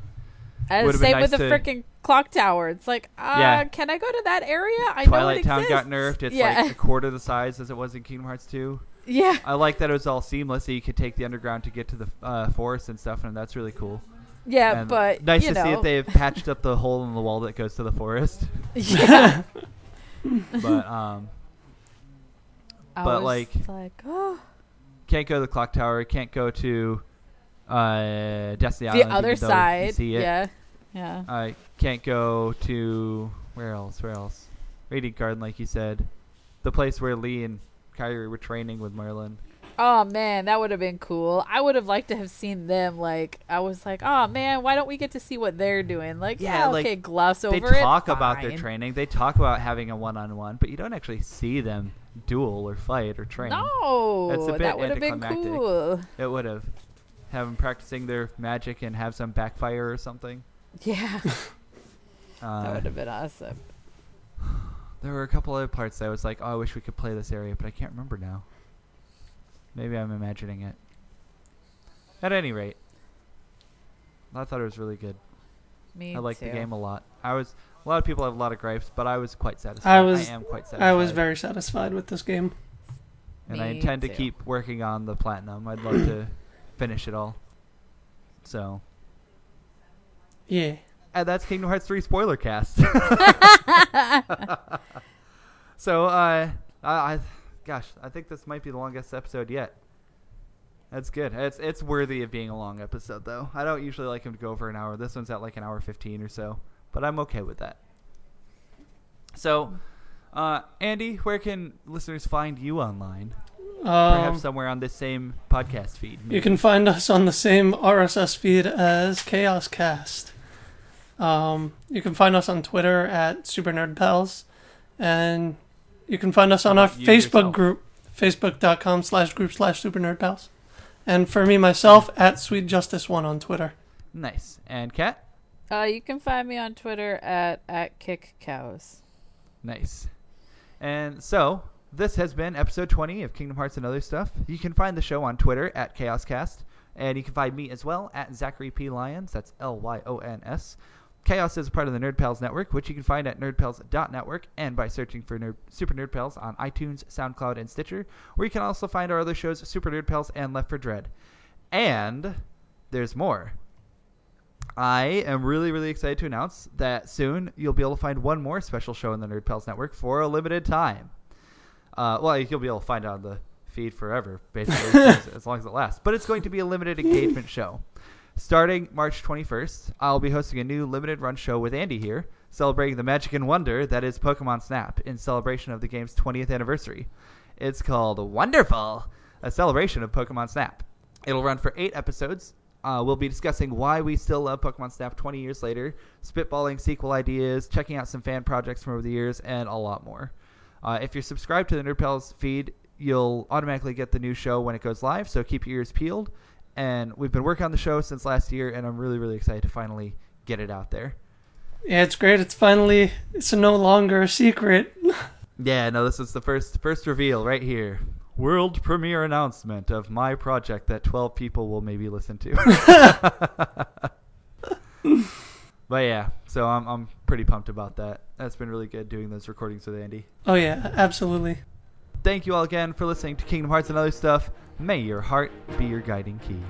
And Would've been same with the to- freaking clock tower. It's like, uh, Yeah. can I go to that area? I Twilight know it Town got nerfed. It's yeah. like a quarter the size as it was in Kingdom Hearts 2. yeah. I like that it was all seamless, so you could take the underground to get to the uh, forest and stuff, and that's really cool. Yeah, And but nice you to know. see that they've patched up the hole in the wall that goes to the forest. yeah. But um, I But, like- like, oh, can't go to the clock tower. Can't go to uh, Destiny the Island. other even you side. Yeah. Yeah. I can't go to where else? Where else? Radiant Garden, like you said, the place where Lea and Kairi were training with Merlin. Oh man, that would have been cool. I would have liked to have seen them. Like, I was like, oh man, why don't we get to see what they're doing? Like, Yeah, yeah, like, okay, gloss they over it. talk about their training. They talk about having a one-on-one, but you don't actually see them duel or fight or train. No, That's a bit that would have been cool. It would have. Have them practicing their magic and have some backfire or something. Yeah, that Uh, would have been awesome. there were a couple other parts that I was like, oh, I wish we could play this area, but I can't remember now. Maybe I'm imagining it. At any rate, I thought it was really good. Me I liked too. the game a lot. I was a lot of people have a lot of gripes, but I was quite satisfied. I was- I am quite satisfied. I was very satisfied with this game. and I Me intend to keep working on the platinum. I'd love to finish it all. So, Yeah. and that's Kingdom Hearts 3 spoiler cast. so, uh, I, I, gosh, I think this might be the longest episode yet. That's good. It's it's worthy of being a long episode, though. I don't usually like them to go over an hour. This one's at like an hour fifteen or so, but I'm okay with that. So, uh, Andy, where can listeners find you online? Perhaps Um, somewhere on this same podcast feed. you can find us on the same RSS feed as Chaos Cast. Um, you can find us on Twitter at Super Nerd Pals, and you can find us on our you Facebook yourself? group, facebook.com slash group slash Super Nerd Pals. And for me myself, at Sweet Justice One on Twitter. Nice. And Kat? Uh, you can find me on Twitter at at kick cows. Nice. And so, this has been episode 20 of Kingdom Hearts and Other Stuff. You can find the show on Twitter at ChaosCast, and you can find me as well at Zachary P. Lyons. That's L Y O N S. Chaos is a part of the Nerd Pals Network, which you can find at nerdpals.network and by searching for Nerd, Super Nerd Pals on iTunes, SoundCloud, and Stitcher, where you can also find our other shows, Super Nerd Pals and Left for Dread. And there's more. I am really, really excited to announce that soon you'll be able to find one more special show in the Nerd Pals Network for a limited time. Uh, well, you'll be able to find it on the feed forever, basically, as, as long as it lasts. But it's going to be a limited engagement show. Starting March 21st, I'll be hosting a new limited run show with Andy here, celebrating the magic and wonder that is Pokemon Snap in celebration of the game's 20th anniversary. It's called Wonderful, a celebration of Pokemon Snap. It'll run for eight episodes. Uh, we'll be discussing why we still love Pokemon Snap 20 years later, spitballing sequel ideas, checking out some fan projects from over the years, and a lot more. Uh, if you're subscribed to the Nerd Pals feed, you'll automatically get the new show when it goes live, so keep your ears peeled. And we've been working on the show since last year, and I'm really, really excited to finally get it out there. Yeah, it's great. It's finally it's no longer a secret. Yeah, no, this is the first first reveal right here. World premiere announcement of my project that 12 people will maybe listen to. but yeah, so I'm I'm pretty pumped about that. That's been really good doing those recordings with Andy. Oh yeah, absolutely. Thank you all again for listening to Kingdom Hearts and other stuff. May your heart be your guiding key.